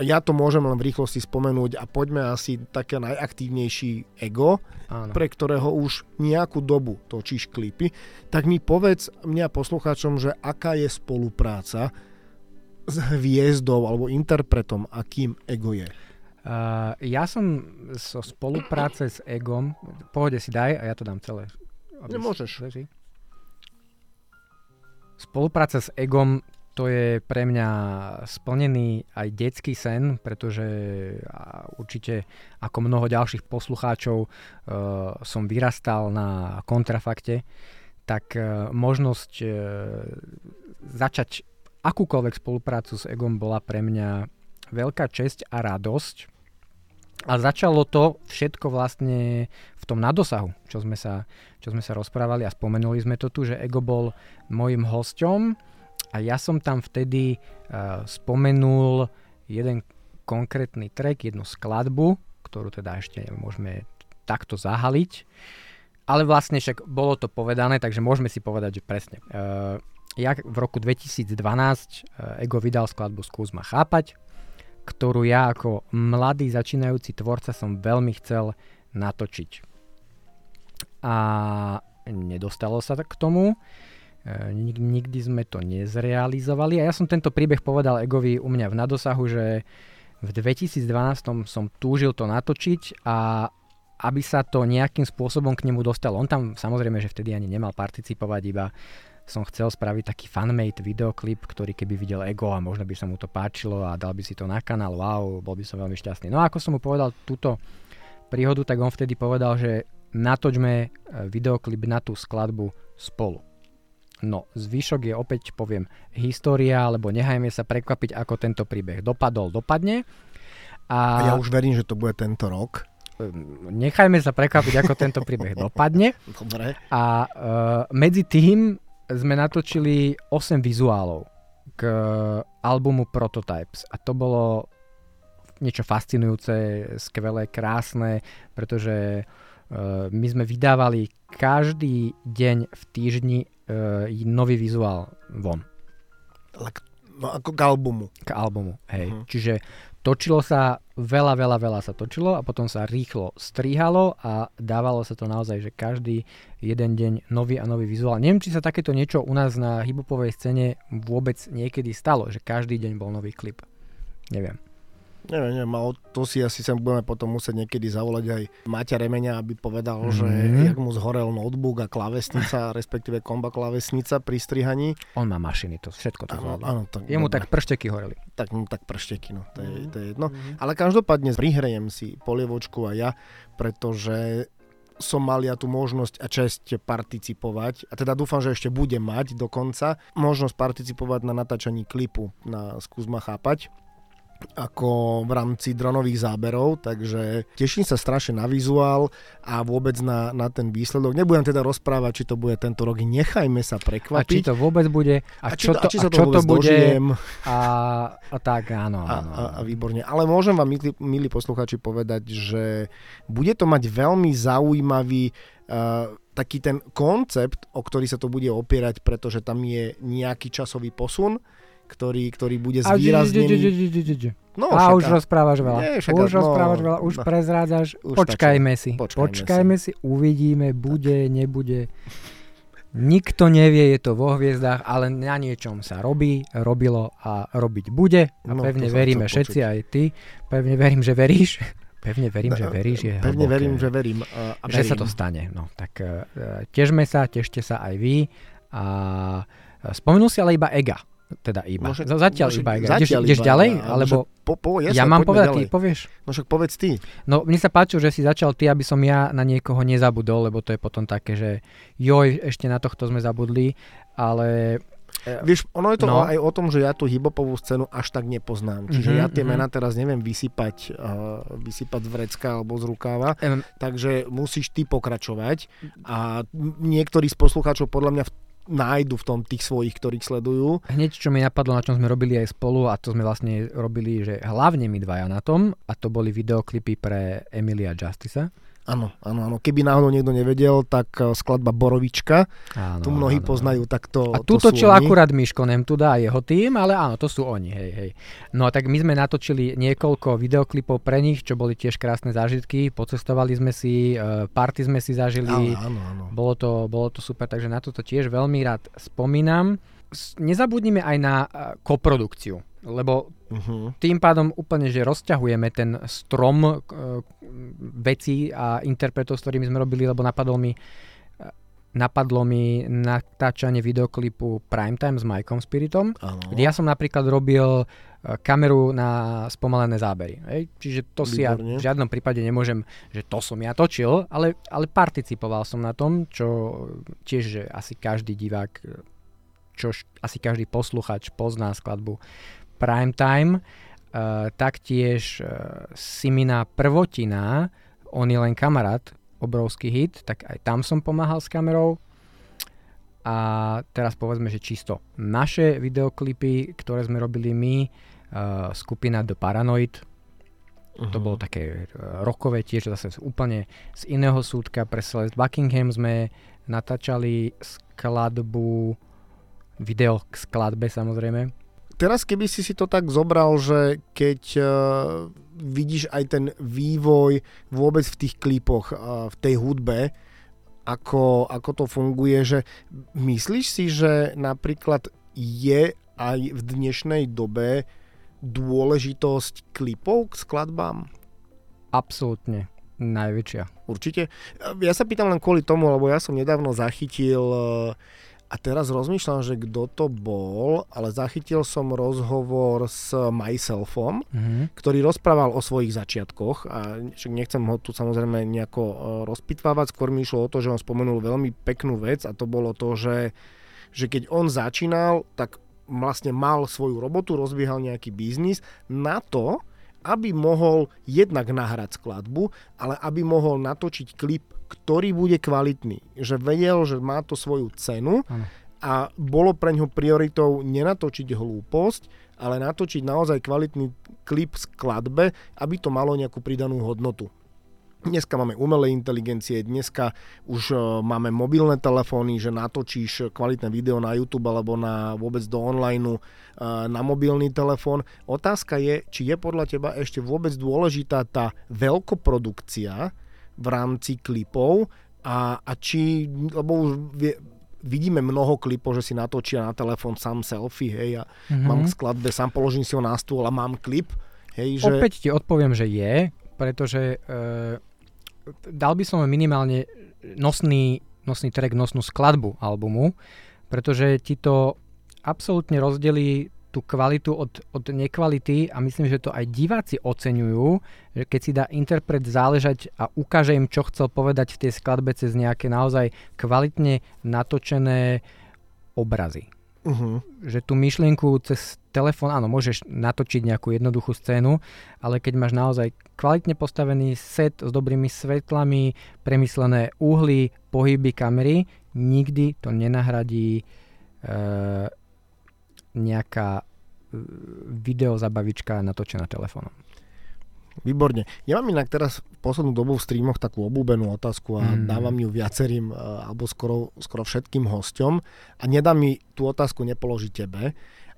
Ja to môžem len v rýchlosti spomenúť a poďme asi také najaktívnejší ego, Áno. pre ktorého už nejakú dobu točíš klipy. Tak mi povedz mňa poslucháčom, že aká je spolupráca s hviezdou alebo interpretom, akým ego je. Uh, ja som so spolupráce s Egom, pohode si daj a ja to dám celé. Nemôžeš. Spolupráca s Egom to je pre mňa splnený aj detský sen, pretože určite ako mnoho ďalších poslucháčov uh, som vyrastal na kontrafakte, tak uh, možnosť uh, začať akúkoľvek spoluprácu s Egom bola pre mňa veľká česť a radosť, a začalo to všetko vlastne v tom nadosahu, čo sme sa, čo sme sa rozprávali a spomenuli sme to tu, že Ego bol môjim hosťom a ja som tam vtedy uh, spomenul jeden konkrétny track, jednu skladbu, ktorú teda ešte môžeme takto zahaliť. Ale vlastne však bolo to povedané, takže môžeme si povedať, že presne. Uh, ja v roku 2012 uh, Ego vydal skladbu Skús ma chápať, ktorú ja ako mladý začínajúci tvorca som veľmi chcel natočiť. A nedostalo sa k tomu, e, nikdy sme to nezrealizovali a ja som tento príbeh povedal Egovi u mňa v nadosahu, že v 2012 som túžil to natočiť a aby sa to nejakým spôsobom k nemu dostalo. On tam samozrejme, že vtedy ani nemal participovať, iba som chcel spraviť taký fanmade videoklip, ktorý keby videl Ego a možno by sa mu to páčilo a dal by si to na kanál, wow, bol by som veľmi šťastný. No a ako som mu povedal túto príhodu, tak on vtedy povedal, že natočme e, videoklip na tú skladbu spolu. No, zvyšok je opäť, poviem, história, alebo nechajme sa prekvapiť, ako tento príbeh dopadol, dopadne. A, a ja už verím, že to bude tento rok. Nechajme sa prekvapiť, ako tento príbeh dopadne. Dobre. A uh, medzi tým sme natočili 8 vizuálov k albumu Prototypes a to bolo niečo fascinujúce, skvelé, krásne, pretože uh, my sme vydávali každý deň v týždni uh, nový vizuál von. No ako k albumu. K albumu, hej. Uh-huh. Čiže točilo sa, veľa, veľa, veľa sa točilo a potom sa rýchlo strihalo a dávalo sa to naozaj, že každý jeden deň nový a nový vizuál. Neviem, či sa takéto niečo u nás na hibopovej scéne vôbec niekedy stalo, že každý deň bol nový klip. Neviem. Neviem, neviem, ale to si asi sem budeme potom musieť niekedy zavolať aj Maťa Remeňa, aby povedal, mm-hmm. že jak mu zhorel notebook a klavesnica, respektíve komba klavesnica pri strihaní. On má mašiny, to všetko to Áno, áno, tak, Jemu dobre. tak pršteky horeli. Tak mu tak pršteky, no, to je, to je jedno. Ale každopádne prihrejem si polievočku a ja, pretože som mal ja tú možnosť a čest participovať, a teda dúfam, že ešte budem mať dokonca, možnosť participovať na natáčaní klipu na Skús ma chápať ako v rámci dronových záberov, takže teším sa strašne na vizuál a vôbec na, na ten výsledok. Nebudem teda rozprávať, či to bude tento rok, nechajme sa A či prekvapiť. to vôbec bude, a, a čo, to, a či a sa to čo to bude, dožijem. a, a tak, áno, A, áno. a, a výborne. Ale môžem vám, milí, milí posluchači, povedať, že bude to mať veľmi zaujímavý uh, taký ten koncept, o ktorý sa to bude opierať, pretože tam je nejaký časový posun, ktorý, ktorý bude zvýraznený. No, a však už rozprávaš veľa. Nie, však už no, rozprávaš veľa, už no. prezrádzaš. Už Počkajme si. Počkajme Počkajme si, uvidíme, bude, nebude. Nikto nevie, je to vo hviezdách, ale na niečom sa robí, robilo a robiť bude. A No, pevne veríme všetci, aj ty. Pevne verím, že veríš. Pevne verím, že No, veríš. Je Pevne hlboké. verím, že verím. A, a že sa verím. to stane. No, tak uh, težme sa, tešte sa aj vy. A uh, spomenul si ale iba Ega. Teda iba. Môže- Z- zatiaľ môže- iba Ega. zatiaľ ideš, ideš iba ďalej? Ega, ale Alebo Po, po, ja, jasné, mám povedať, ďalej. ty povieš? No však povedz ty. No, mne sa páčilo, že si začal ty, aby som ja na niekoho nezabudol, lebo to je potom také, že joj, ešte na tohto sme zabudli, ale Vieš, ono je to No. aj o tom, že ja tú hibopovú scénu až tak nepoznám. Čiže Mhm, ja tie mhm. mená teraz neviem vysypať, uh, vysypať z vrecka alebo z rukáva, em, takže musíš ty pokračovať a niektorí z poslucháčov podľa mňa v, nájdu v tom tých svojich, ktorých sledujú. hneď čo mi napadlo, na čom sme robili aj spolu a to sme vlastne robili, že hlavne my dvaja na tom a to boli videoklipy pre Emilia Justica. Áno, áno, áno. Keby náhodou niekto nevedel, tak uh, skladba Borovička, Áno, tu mnohí áno, poznajú, tak to, A to tu sú točil oni. akurát Miško Nemtuda a jeho tým, ale áno, to sú oni, hej, hej. No tak my sme natočili niekoľko videoklipov pre nich, čo boli tiež krásne zážitky, pocestovali sme si, e, party sme si zažili, Áno, áno, áno. bolo to, bolo to super, takže na toto tiež veľmi rád spomínam. Nezabudnime aj na e, koprodukciu, lebo Uh-huh. tým pádom úplne, že rozťahujeme ten strom e, vecí a interpretov, s ktorými sme robili, lebo napadol mi e, napadlo mi natáčanie videoklipu Primetime s Mikeom Spiritom, Áno. kde ja som napríklad robil e, kameru na spomalené zábery. Hej? Čiže to si ja v žiadnom prípade nemôžem, že to som ja točil, ale, ale participoval som na tom, čo tiež že asi každý divák, čo š- asi každý posluchač pozná skladbu Primetime. Uh, taktiež uh, Simina Prvotina, on je len kamarát, obrovský hit, tak aj tam som pomáhal s kamerou. A teraz povedzme, že čisto naše videoklipy, ktoré sme robili my, uh, skupina The Paranoid, Mhm. to bolo také rokové tiež zase úplne z iného súdka. Pre Celeste Buckingham sme natáčali skladbu, video k skladbe samozrejme. Teraz keby si si to tak zobral, že keď uh, vidíš aj ten vývoj vôbec v tých klipoch, uh, v tej hudbe, ako, ako to funguje, že myslíš si, že napríklad je aj v dnešnej dobe dôležitosť klipov k skladbám? Absolútne najväčšia. Určite. Ja sa pýtam len kvôli tomu, lebo ja som nedávno zachytil uh, a teraz rozmýšľam, že kto to bol, ale zachytil som rozhovor s Myselfom, Mhm. ktorý rozprával o svojich začiatkoch a však nechcem ho tu samozrejme nejako e, rozpitvávať, skôr mi išlo o to, že on spomenul veľmi peknú vec a to bolo to, že, že keď on začínal, tak vlastne mal svoju robotu, rozbiehal nejaký biznis na to, aby mohol jednak nahrať skladbu, ale aby mohol natočiť klip, ktorý bude kvalitný. Že vedel, že má to svoju cenu Áno. a bolo pre ňo prioritou nenatočiť hlúposť, ale natočiť naozaj kvalitný klip skladbe, aby to malo nejakú pridanú hodnotu. Dneska máme umelé inteligencie, dneska už e, máme mobilné telefóny, že natočíš kvalitné video na YouTube alebo na vôbec do online e, na mobilný telefón. Otázka je, či je podľa teba ešte vôbec dôležitá tá veľkoprodukcia v rámci klipov a, a či, lebo už vie, vidíme mnoho klipov, že si natočia na telefón sám selfie, hej, a Mhm. mám k skladbe, sám položím si ho na stôl a mám klip, Hej, že... Opäť ti odpoviem, že je, pretože e, dal by som minimálne nosný, nosný track, nosnú skladbu albumu, pretože ti to absolútne rozdelí tú kvalitu od, od nekvality a myslím, že to aj diváci oceňujú, že keď si dá interpret záležať a ukáže im, čo chcel povedať v tej skladbe cez nejaké naozaj kvalitne natočené obrazy. Uh-huh. Že tú myšlienku cez telefón, áno, môžeš natočiť nejakú jednoduchú scénu, ale keď máš naozaj kvalitne postavený set s dobrými svetlami, premyslené uhly, pohyby kamery, nikdy to nenahradí e, nejaká e, videozabavička natočená telefónom. Výborne. Ja mám inak teraz v poslednú dobu v streamoch takú obúbenú otázku a mm. dávam ju viacerým, e, alebo skoro, skoro všetkým hosťom a nedá mi tú otázku nepoložiť tebe.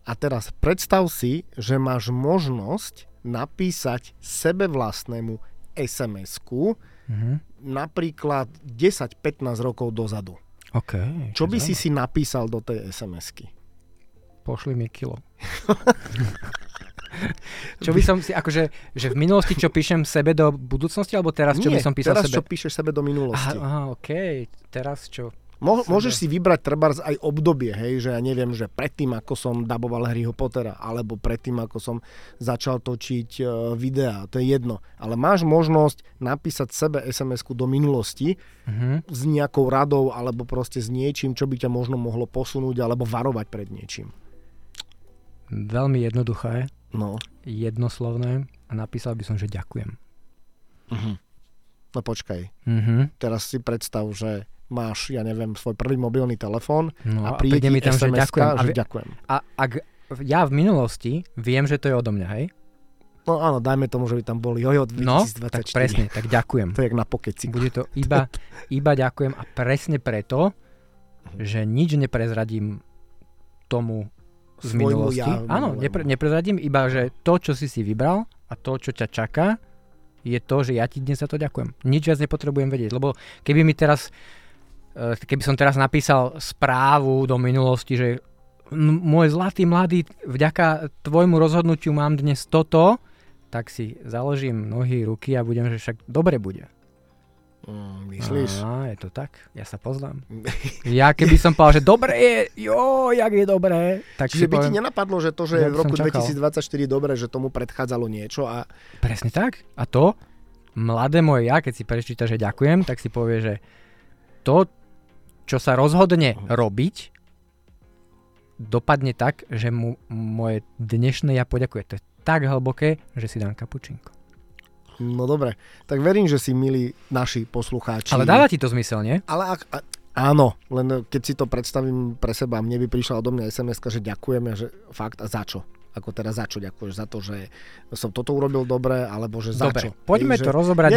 A teraz predstav si, že máš možnosť napísať sebe vlastnému SMS-ku mm-hmm. napríklad 10-15 rokov dozadu. Okay, čo by si si napísal do tej SMS-ky? Pošli mi kilo. čo by som si, akože, že v minulosti, čo píšem sebe do budúcnosti, alebo teraz, čo Nie, by som písal teraz, sebe? čo píšeš sebe do minulosti. Aha, aha OK. Teraz čo? Mo- môžeš si vybrať trebárs aj obdobie, hej, že ja neviem, že predtým, ako som daboval Harryho Pottera, alebo predtým, ako som začal točiť uh, videá, to je jedno. Ale máš možnosť napísať sebe SMS-ku do minulosti uh-huh. s nejakou radou, alebo proste s niečím, čo by ťa možno mohlo posunúť, alebo varovať pred niečím. Veľmi jednoduché, no. jednoslovné a napísal by som, že ďakujem. Uh-huh. No počkaj, uh-huh. teraz si predstav, že máš, ja neviem, svoj prvý mobilný telefón no, a príde mi tam, že ďakujem. že ďakujem. A ak ja v minulosti viem, že to je odo mňa, hej? No áno, dajme tomu, že by tam boli Jojo 2024. No, tak presne, tak ďakujem. to je na pokeci. Bude to iba, iba ďakujem a presne preto, že nič neprezradím tomu z minulosti. Ja, Áno, nepre, neprezradím iba, že to, čo si si vybral a to, čo ťa čaká, je to, že ja ti dnes za to ďakujem. Nič viac nepotrebujem vedieť, lebo keby mi teraz Eh, keby som teraz napísal správu do minulosti, že môj zlatý mladý, vďaka tvojmu rozhodnutiu mám dnes toto, tak si založím nohy, ruky a budem, že však dobre bude. Mm, myslíš? Á, je to tak? Ja sa poznám. Ja keby som povedal, že dobre je, jo, jak je dobré. Tak Čiže by poviem, ti nenapadlo, že to, že v roku 2024 je dobré, že tomu predchádzalo niečo a... Presne tak. A to, mladé moje ja, keď si prečíta, že ďakujem, tak si povie, že to, čo sa rozhodne robiť, dopadne tak, že mu moje dnešné ja poďakuje. To je tak hlboké, že si dám kapučinko. No dobre, tak verím, že si milí naši poslucháči. Ale dáva ti to zmysel, nie? Ale ak, a, áno, len keď si to predstavím pre seba, mne by prišla odo mňa sms že ďakujeme, že fakt a za čo? Ako teraz za čo ďakuješ? Za to, že som toto urobil dobre, alebo že za dobre, čo? poďme Hej, to že... rozobrať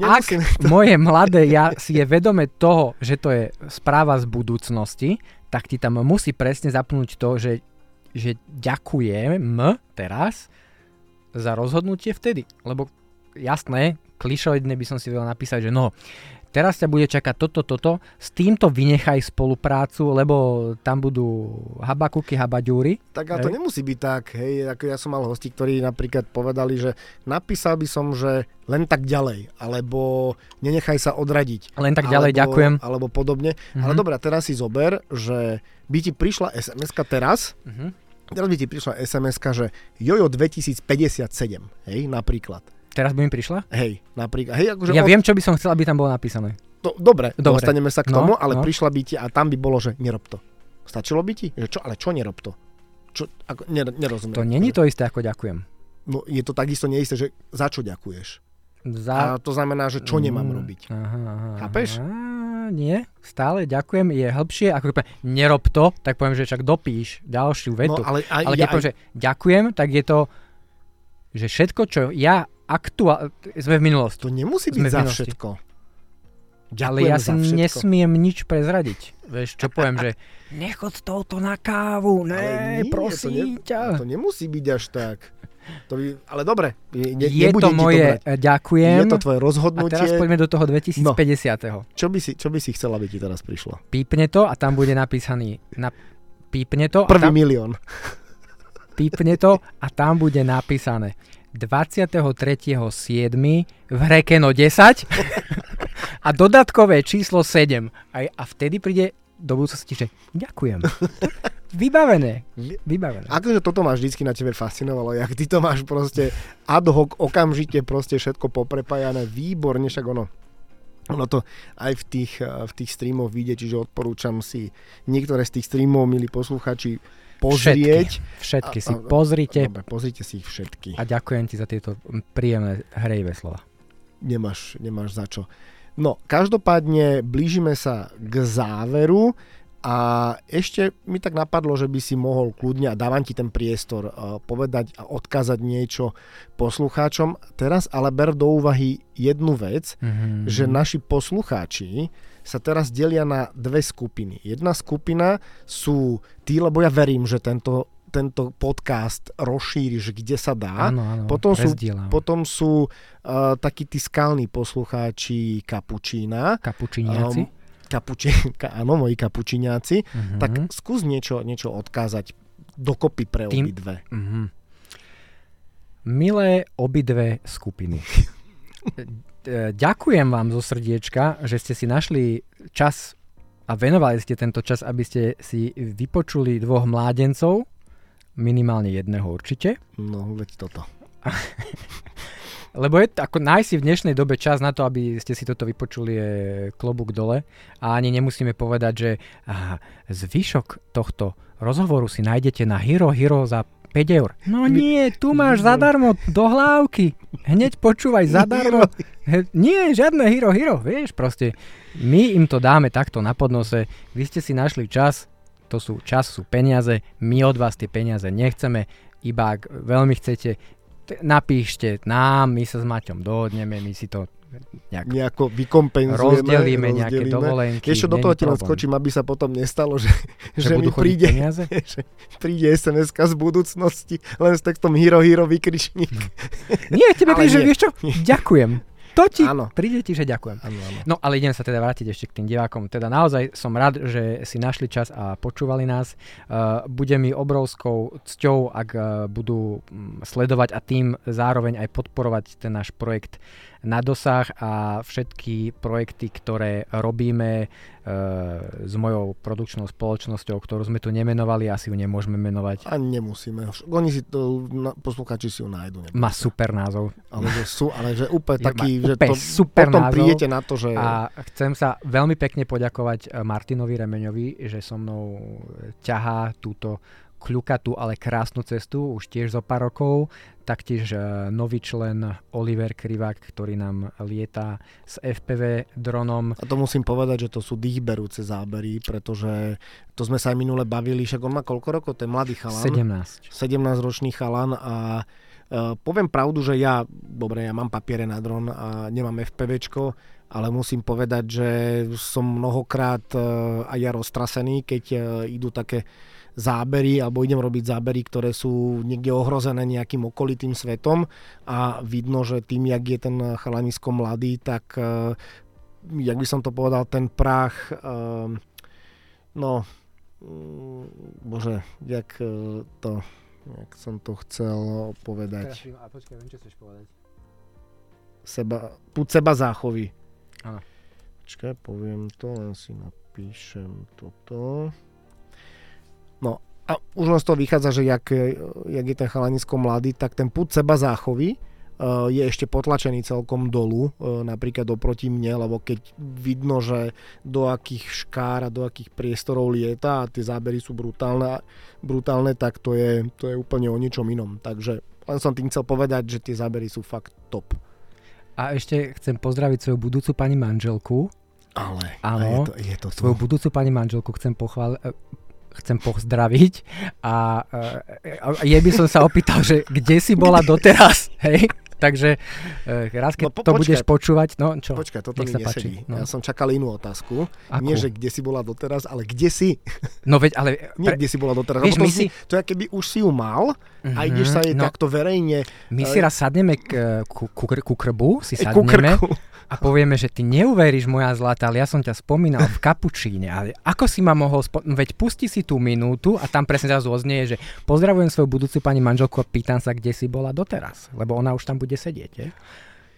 Nie. Ak to... moje mladé ja si je vedome toho, že to je správa z budúcnosti, tak ti tam musí presne zapnúť to, že, že ďakujem teraz za rozhodnutie vtedy. Lebo jasné, klišoidne by som si vedel napísať, že no, teraz ťa bude čakať toto, toto, s týmto vynechaj spoluprácu, lebo tam budú habakuky, habaďúry. Tak ale to nemusí byť tak, hej, ako ja som mal hosti, ktorí napríklad povedali, že napísal by som, že len tak ďalej, alebo nenechaj sa odradiť. Len tak ďalej, alebo, ďakujem. Alebo podobne. Mm-hmm. Ale dobrá, teraz si zober, že by ti prišla sms teraz, mm-hmm. Teraz by ti prišla sms že Jojo 2057, hej, napríklad. Teraz by mi prišla? Hej, napríklad. Hej, akože ja od... viem, čo by som chcel, aby tam bolo napísané. To, dobre, dobre, dostaneme sa k tomu, no, ale no. prišla by ti a tam by bolo, že nerob to. Stačilo by ti? Že čo, ale čo nerob to? Čo, ako, ner, nerozumiem. To není to isté, ako ďakujem. No je to takisto neisté, že za čo ďakuješ. Za... A to znamená, že čo nemám robiť. Aha, aha, Chápeš? Aha, nie, stále ďakujem, je hĺbšie, ako poviem, nerob to, tak poviem, že však dopíš ďalšiu vetu. No, ale aj, ale keď ja, poviem, že ďakujem, tak je to, že všetko, čo ja aktuálne, sme v minulosti. To nemusí byť za všetko. Ale ja si nesmiem nič prezradiť. Vieš, čo poviem, že nechod touto na kávu, ne, Ale nie, prosím to ne, ťa. To nemusí byť až tak. To by, ale dobre, ne, je to moje, to brať. ďakujem. Je to tvoje a rozhodnutie. teraz poďme do toho 2050. Čo by, si, čo by si chcela, aby ti teraz prišlo? Pípne to a tam bude napísaný, na, pípne to. a Prvý tam, milión. pípne to a tam bude napísané 23.7. v Hrekeno 10 a dodatkové číslo 7. A, a vtedy príde do budúcnosti, že ďakujem. Vybavené. Vybavené. Akože toto máš vždycky na tebe fascinovalo, jak ty to máš proste ad hoc, okamžite proste všetko poprepájané, výborne, však ono ono to aj v tých, v tých streamoch vidie, čiže odporúčam si niektoré z tých streamov, milí posluchači, pozrieť. Všetky, všetky si pozrite. Dobre, pozrite si ich všetky. A ďakujem ti za tieto príjemné hrejivé slova. Nemáš, nemáš za čo. No, každopádne blížime sa k záveru a ešte mi tak napadlo, že by si mohol kľudne, a dávam ti ten priestor, uh, povedať a odkázať niečo poslucháčom. Teraz ale ber do úvahy jednu vec, mm-hmm. že naši poslucháči sa teraz delia na dve skupiny. Jedna skupina sú tí, lebo ja verím, že tento tento podcast rozšíriš, kde sa dá. Áno, áno, potom, sú, potom sú uh, takí tí skalní poslucháči kapučína. Kapučíniaci? Um, kapuči, ka, áno, moji kapučíňáci. Uh-huh. Tak skús niečo, niečo odkázať dokopy pre Tým, obidve. Uh-huh. Milé obidve skupiny. E, ďakujem vám zo srdiečka, že ste si našli čas a venovali ste tento čas, aby ste si vypočuli dvoch mládencov, minimálne jedného určite. No, veď toto. Lebo je ako nájsť si v dnešnej dobe čas na to, aby ste si toto vypočuli je klobúk dole a ani nemusíme povedať, že aha, zvyšok tohto rozhovoru si nájdete na Hero Hero za 5 eur. No nie, tu máš zadarmo do hlávky. Hneď počúvaj zadarmo. Nie, žiadne hero, hero, vieš, proste. My im to dáme takto na podnose. Vy ste si našli čas, to sú čas, sú peniaze. My od vás tie peniaze nechceme, iba ak veľmi chcete, napíšte nám, my sa s Maťom dohodneme, my si to nejak nejako vykompenzujeme. Rozdelíme, rozdelíme. nejaké dovolenky. Ešte do toho ti len skočím, aby sa potom nestalo, že, že, že mi príde, že príde sms z budúcnosti len s textom Hero Hero vykričník. Nie, tebe príde, že vieš čo, ďakujem. To ti áno. príde ti, že ďakujem. Áno, áno. No ale idem sa teda vrátiť ešte k tým divákom. Teda naozaj som rád, že si našli čas a počúvali nás. Uh, bude mi obrovskou cťou, ak uh, budú um, sledovať a tým zároveň aj podporovať ten náš projekt na dosah a všetky projekty, ktoré robíme e, s mojou produkčnou spoločnosťou, ktorú sme tu nemenovali, asi ju nemôžeme menovať. A nemusíme. Oni si to, posluchači si ju nájdu. Má super názov. Ale že, sú, ale že úplne taký, že to, super potom názov. prídete na to, že... A chcem sa veľmi pekne poďakovať e, Martinovi Remeňovi, že so mnou ťahá túto kľukatú, ale krásnu cestu, už tiež zo pár rokov. Taktiež uh, nový člen Oliver Krivák, ktorý nám lieta s FPV dronom. A to musím povedať, že to sú dýchberúce zábery, pretože to sme sa aj minule bavili, však on má koľko rokov, je mladý chalan. 17. 17 ročný chalan a uh, poviem pravdu, že ja, dobre, ja mám papiere na dron a nemám FPVčko, ale musím povedať, že som mnohokrát uh, aj ja roztrasený, keď uh, idú také zábery alebo idem robiť zábery, ktoré sú niekde ohrozené nejakým okolitým svetom a vidno, že tým, jak je ten chalanisko mladý, tak uh, jak by som to povedal, ten prach uh, no mm, bože, jak uh, to jak som to chcel povedať. A počkaj, viem, čo chceš povedať. Seba, púd seba záchovy. Áno. Počkaj, poviem to, len si napíšem toto. No a už len z toho vychádza, že jak, jak je ten chalanisko mladý, tak ten put seba záchovy uh, je ešte potlačený celkom dolu, uh, napríklad oproti mne, lebo keď vidno, že do akých škár a do akých priestorov lieta a tie zábery sú brutálne, brutálne tak to je, to je úplne o ničom inom. Takže len som tým chcel povedať, že tie zábery sú fakt top. A ešte chcem pozdraviť svoju budúcu pani manželku. Ale, Áno, je to, je to svoju budúcu pani manželku chcem pochváliť chcem pozdraviť a, a, a jej by som sa opýtal, že kde si bola doteraz, hej? Takže e, raz, keď No po- to počkaj. budeš počúvať, no čo? Počkaj, toto Nech mi sa páči. nesedí. No. Ja som čakal inú otázku. Akú? Nie, že kde si bola doteraz, ale kde si? No veď, ale... Nie, kde si bola doteraz. Vieš, my si, to je, keby už si ju mal a Mhm, ideš sa jej no. takto verejne My e, si raz sadneme k, ku, ku, ku krbu, si sadneme a povieme, že ty neuveríš, moja zlatá, ale ja som ťa spomínal v kapučíne. Ale ako si ma mohol... Spo... no Veď pusti si tú minútu a tam presne zrazu oznie, že pozdravujem svoju budúcu pani manželku a pýtam sa, kde si bola doteraz. Lebo ona už tam bude sedieť. Je?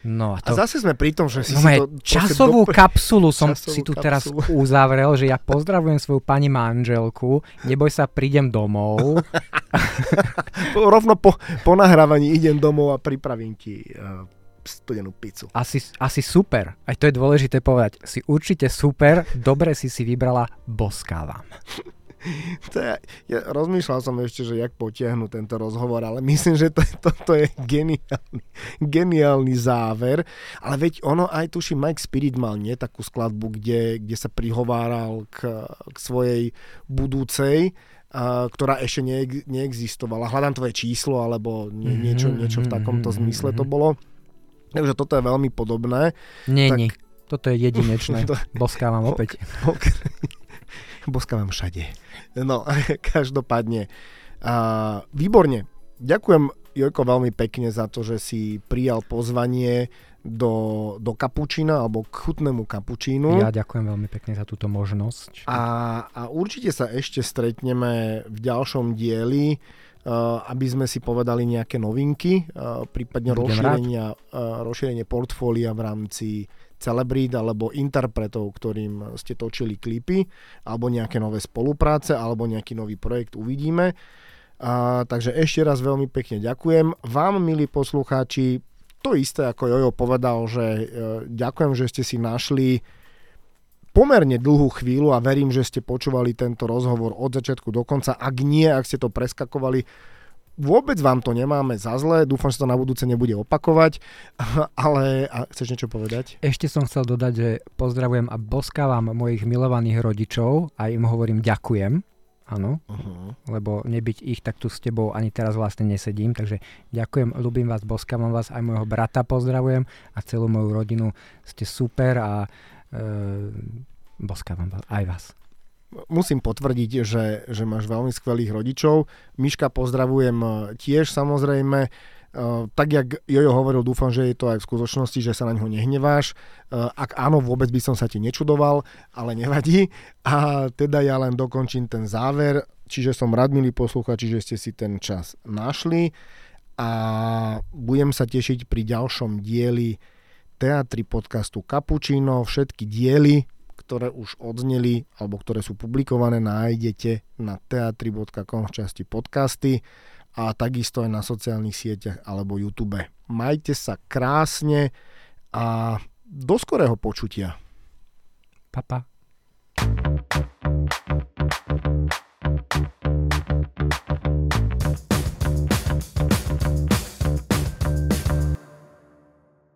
No a A to... zase sme pri tom, že si No si to... časovú dope- kapsulu som časovú si tu teraz kapsulu. uzavrel, že ja pozdravujem svoju pani manželku, neboj sa, prídem domov. Rovno po, po nahrávaní idem domov a pripravím ti uh, studenú pizzu. Asi, asi super, aj to je dôležité povedať. Si určite super, dobre si si vybrala, boskávam. To je, ja rozmýšľal som ešte, že jak potiahnu tento rozhovor, ale myslím, že to, to, to je geniálny, geniálny záver. Ale veď ono aj tuším, Mike Spirit mal nie takú skladbu, kde, kde sa prihováral k, k svojej budúcej, ktorá ešte neex, neexistovala. Hľadám tvoje číslo, alebo nie, niečo, niečo v takomto zmysle to bolo. Takže toto je veľmi podobné. Nie, Tak- nie. Toto je jedinečné. To- Boskávam opäť. Boskávam všade. No, každopádne. A, výborne. Ďakujem, Jojko, veľmi pekne za to, že si prijal pozvanie do, do kapučína alebo k chutnému kapučínu. Ja ďakujem veľmi pekne za túto možnosť. A, a určite sa ešte stretneme v ďalšom dieli, uh, aby sme si povedali nejaké novinky, uh, prípadne Budem rozšírenia, uh, rozšírenie portfólia v rámci celebrít alebo interpretov, ktorým ste točili klipy, alebo nejaké nové spolupráce, alebo nejaký nový projekt uvidíme. A, takže ešte raz veľmi pekne ďakujem. Vám, milí poslucháči, to isté ako Jojo povedal, že e, ďakujem, že ste si našli pomerne dlhú chvíľu a verím, že ste počúvali tento rozhovor od začiatku do konca. Ak nie, ak ste to preskakovali, vôbec vám to nemáme za zle, dúfam, že to na budúce nebude opakovať, ale a chceš niečo povedať? Ešte som chcel dodať, že pozdravujem a boskávam mojich milovaných rodičov a im hovorím ďakujem. Áno, Uh-huh. lebo nebyť ich, tak tu s tebou ani teraz vlastne nesedím. Takže ďakujem, ľúbim vás, boskávam vás, aj môjho brata pozdravujem a celú moju rodinu. Ste super a e, boskávam vás, aj vás. Musím potvrdiť, že, že máš veľmi skvelých rodičov. Miška pozdravujem e, tiež samozrejme. Uh, tak, jak Jojo hovoril, dúfam, že je to aj v skutočnosti, že sa na ňo nehneváš. Uh, ak áno, vôbec by som sa ti nečudoval, ale nevadí. A teda ja len dokončím ten záver. Čiže som rád, milí posluchači, že ste si ten čas našli a budem sa tešiť pri ďalšom dieli teatri podcastu Cappuccino. Všetky diely, ktoré už odzneli alebo ktoré sú publikované, nájdete na teatri.com v časti podcasty a takisto aj na sociálnych sieťach alebo YouTube. Majte sa krásne a do skorého počutia. Papa. Pa.